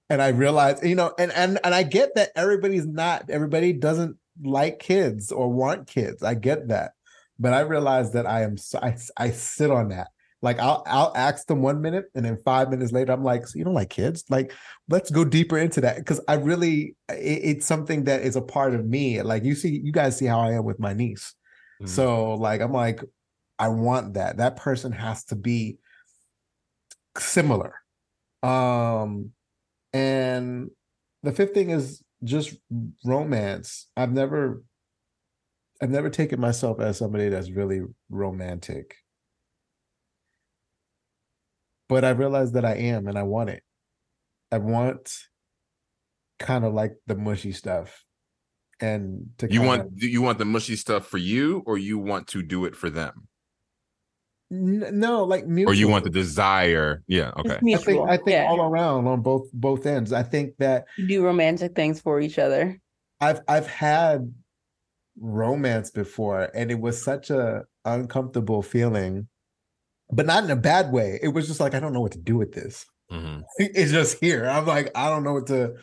And I realize, you know, and and and I get that everybody's not everybody doesn't like kids or want kids. I get that. But I realize that I am I, I sit on that. Like I'll I'll ask them one minute and then five minutes later I'm like, so you don't like kids? Like let's go deeper into that because I really it, it's something that is a part of me. Like you see, you guys see how I am with my niece. Mhm. So like I'm like, I want that. That person has to be similar. Um and the fifth thing is just romance. I've never I've never taken myself as somebody that's really romantic. But I realized that I am and I want it. I want kind of like the mushy stuff. And to You want of- do you want the mushy stuff for you, or you want to do it for them, N- no, like or you want the desire? Yeah, okay. I think. I think yeah. all around on both both ends. I think that you do romantic things for each other. I've I've had romance before and it was such a uncomfortable feeling, but not in a bad way. It was just like I don't know what to do with this. Mhm. It's just here. I'm like I don't know what to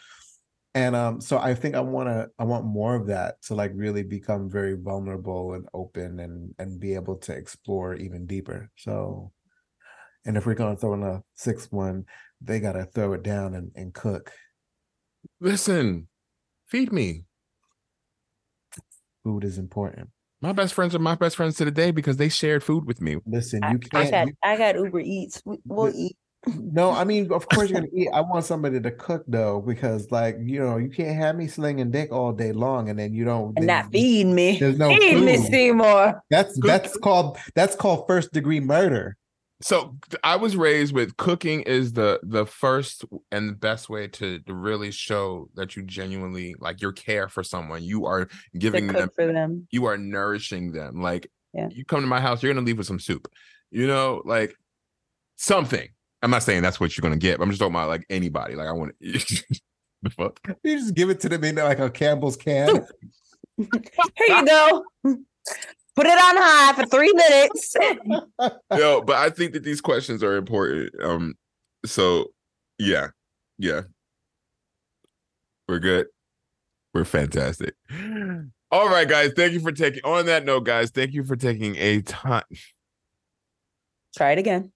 and um so I think I want to I want more of that to like really become very vulnerable and open and and be able to explore even deeper. So and if we're going to throw in a sixth one, they got to throw it down and, and cook. Listen, feed me. Food is important. My best friends are my best friends to the day because they shared food with me. Listen, you I can't. got you- I got Uber Eats. We, we'll The- eat. no, I mean, of course you're gonna eat. I want somebody to cook though, because like you know, you can't have me slinging dick all day long, and then you don't. And then not feed me. There's no feed me, food. Seymour. That's that's called that's called first degree murder. So I was raised with cooking is the the first and the best way to, to really show that you genuinely like your care for someone. You are giving them for them. you are nourishing them. Like Yeah. You come to my house, you're gonna leave with some soup. You know, like something. I'm not saying that's what you're gonna get. But I'm just talking about like anybody. Like I want the fuck. You just give it to them in like a Campbell's can. Here you go. Put it on high for three minutes. Yo, but I think that these questions are important. Um, so yeah, yeah, we're good. We're fantastic. All right, guys. Thank you for taking. On that note, guys, thank you for taking a time. Try it again.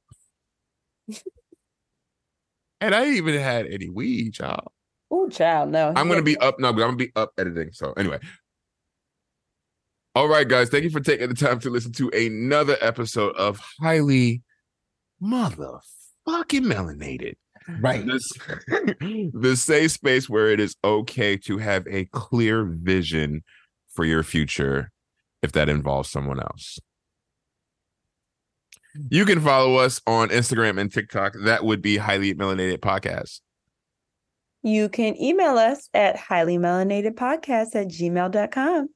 And I even had any weed, y'all. Oh, child, no. I'm gonna be up now, but I'm gonna be up editing. So anyway. All right, guys. Thank you for taking the time to listen to another episode of Highly Motherfucking Melanated. right. This the safe space where it is okay to have a clear vision for your future if that involves someone else. You can follow us on Instagram and TikTok. That would be highly melanated podcast. You can email us at highlymelanatedpodcast melanated podcast at gmail.com.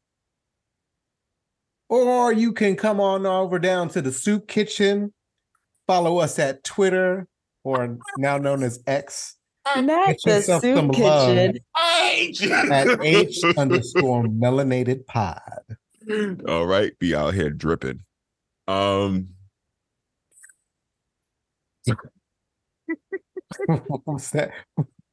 Or you can come on over down to the soup kitchen. Follow us at Twitter or now known as X Not Get the yourself soup some love. kitchen. at H underscore melanated pod. All right, be out here dripping. Um, What's that?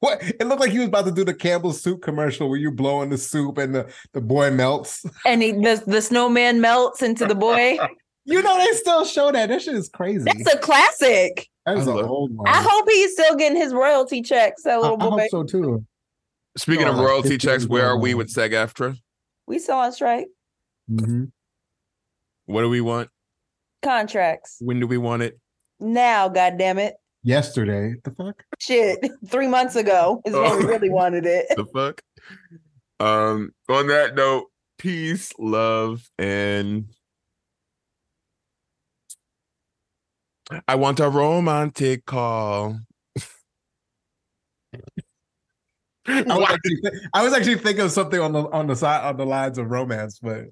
What? It looked like he was about to do the Campbell soup commercial where you blowing the soup and the, the boy melts. And he, the, the snowman melts into the boy. You know they still show that. That shit is crazy. That's a classic. That is I an old one. I hope he's still getting his royalty checks. That I, little I boy. hope so too. speaking Oh, of royalty 50 checks, where are we with SAG AFTRA? We still on strike. Mhm. What do we want? Contracts. When do we want it? Now, God damn it. Yesterday, the fuck? Shit. Three months ago is when we Oh. really wanted it. the fuck? Um, on that note, peace, love, and I want a romantic call. I was, actually, I was actually thinking of something on the on the side on the lines of romance, but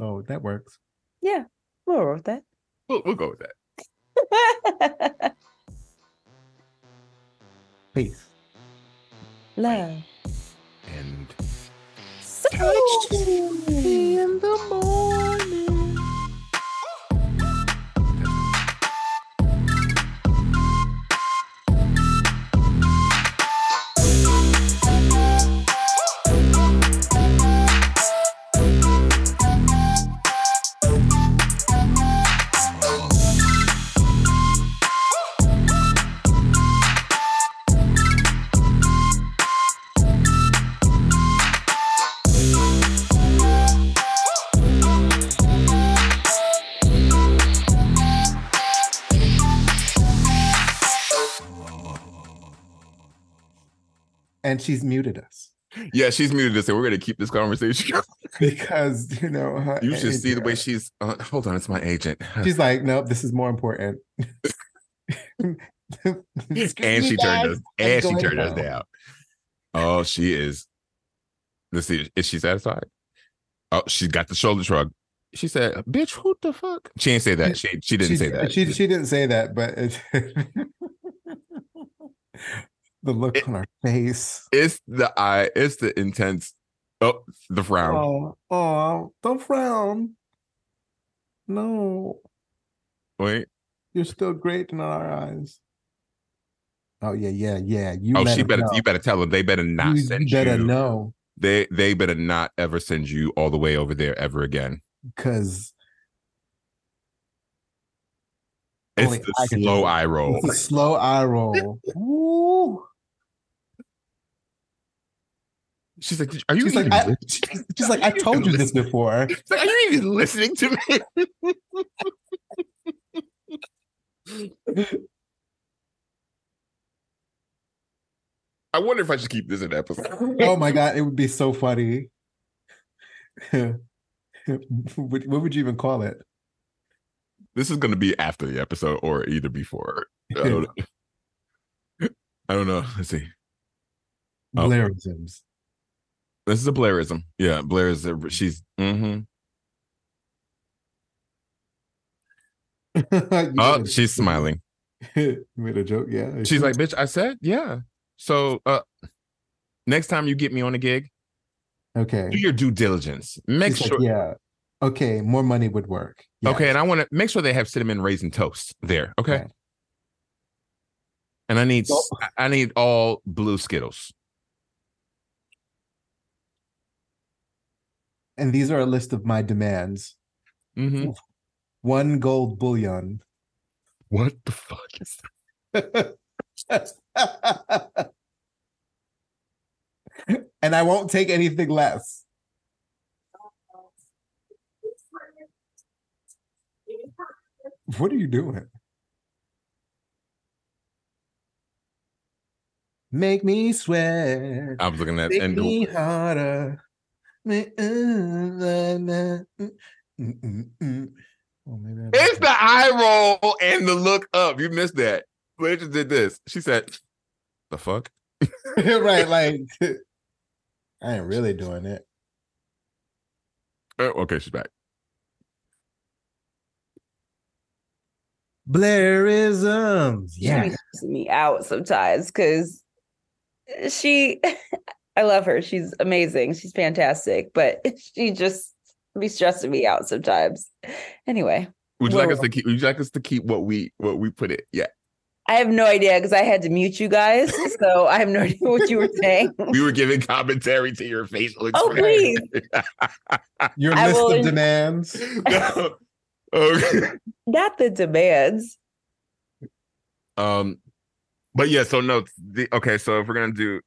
oh, that works. Yeah. We'll roll with that. We'll, we'll go with that. Peace. Love. And So- in the morning. And she's muted us Yeah, she's muted us, and we're gonna keep this conversation. because you know you should see the way she's. Uh, hold on, it's my agent. she's like, nope, this is more important. and she turned us. And she turned us down. Oh, she is. Let's see. Is she satisfied? Oh, she got the shoulder shrug. She said, "Bitch, who the fuck?" She didn't say that. She she didn't she, say that. She she didn't say that, but the look It- on her face. it's the eye. It's the intense. Oh, the frown. Oh, oh, don't frown. No, Wait. you're still great in our eyes. Oh yeah, yeah, yeah. You Oh, she better. know. You better tell them. They better not you, send you better you. know They they better not ever send you all the way over there ever again. because It's the I slow eye roll. it's a slow eye roll. Woo. She's like, "Are you She's like, I, she's like, I told you this before. She's like, Are you even listening to me? I wonder if I should keep this in episode. Oh my god, it would be so funny. what, what would you even call it? This is going to be after the episode or either before. I don't, know. I don't know. Let's see. Oh. Blairisms. This is a Blairism. Yeah, Blair is. A, she's. Mm-hmm. oh, she's smiling. you made a joke, yeah. She's like, "Bitch, I said, yeah." So, uh next time you get me on a gig, okay, do your due diligence. Make she's sure, like, yeah. Okay, more money would work. Yeah. Okay, and I want to make sure they have cinnamon raisin toast there. Okay. And I need, oh. I need all blue Skittles. And these are a list of my demands. hmm One gold bullion. What the fuck is that? and I won't take anything less. What are you doing? Make me sweat. I was looking at Make and me harder. Me- na- na- mm, mm, mm, maybe I it's the eye roll and the look up. You missed that. Blair just did this. She said, "The fuck." right, like I ain't really doing it. Oh, okay, she's back. Blairisms. She be stressing me out sometimes because she, I love her. She's amazing. She's fantastic, but she just be stressing me out sometimes. Anyway, Would you like us to keep? Would you like us to keep what we what we put it? Yeah, I have no idea because I had to mute you guys, so I have no idea what you were saying. we were giving commentary to your facial Oh, expression. Your I list will of en- demands. No. Okay. Not the demands. Um, but yeah. So no. The okay. So if we're gonna do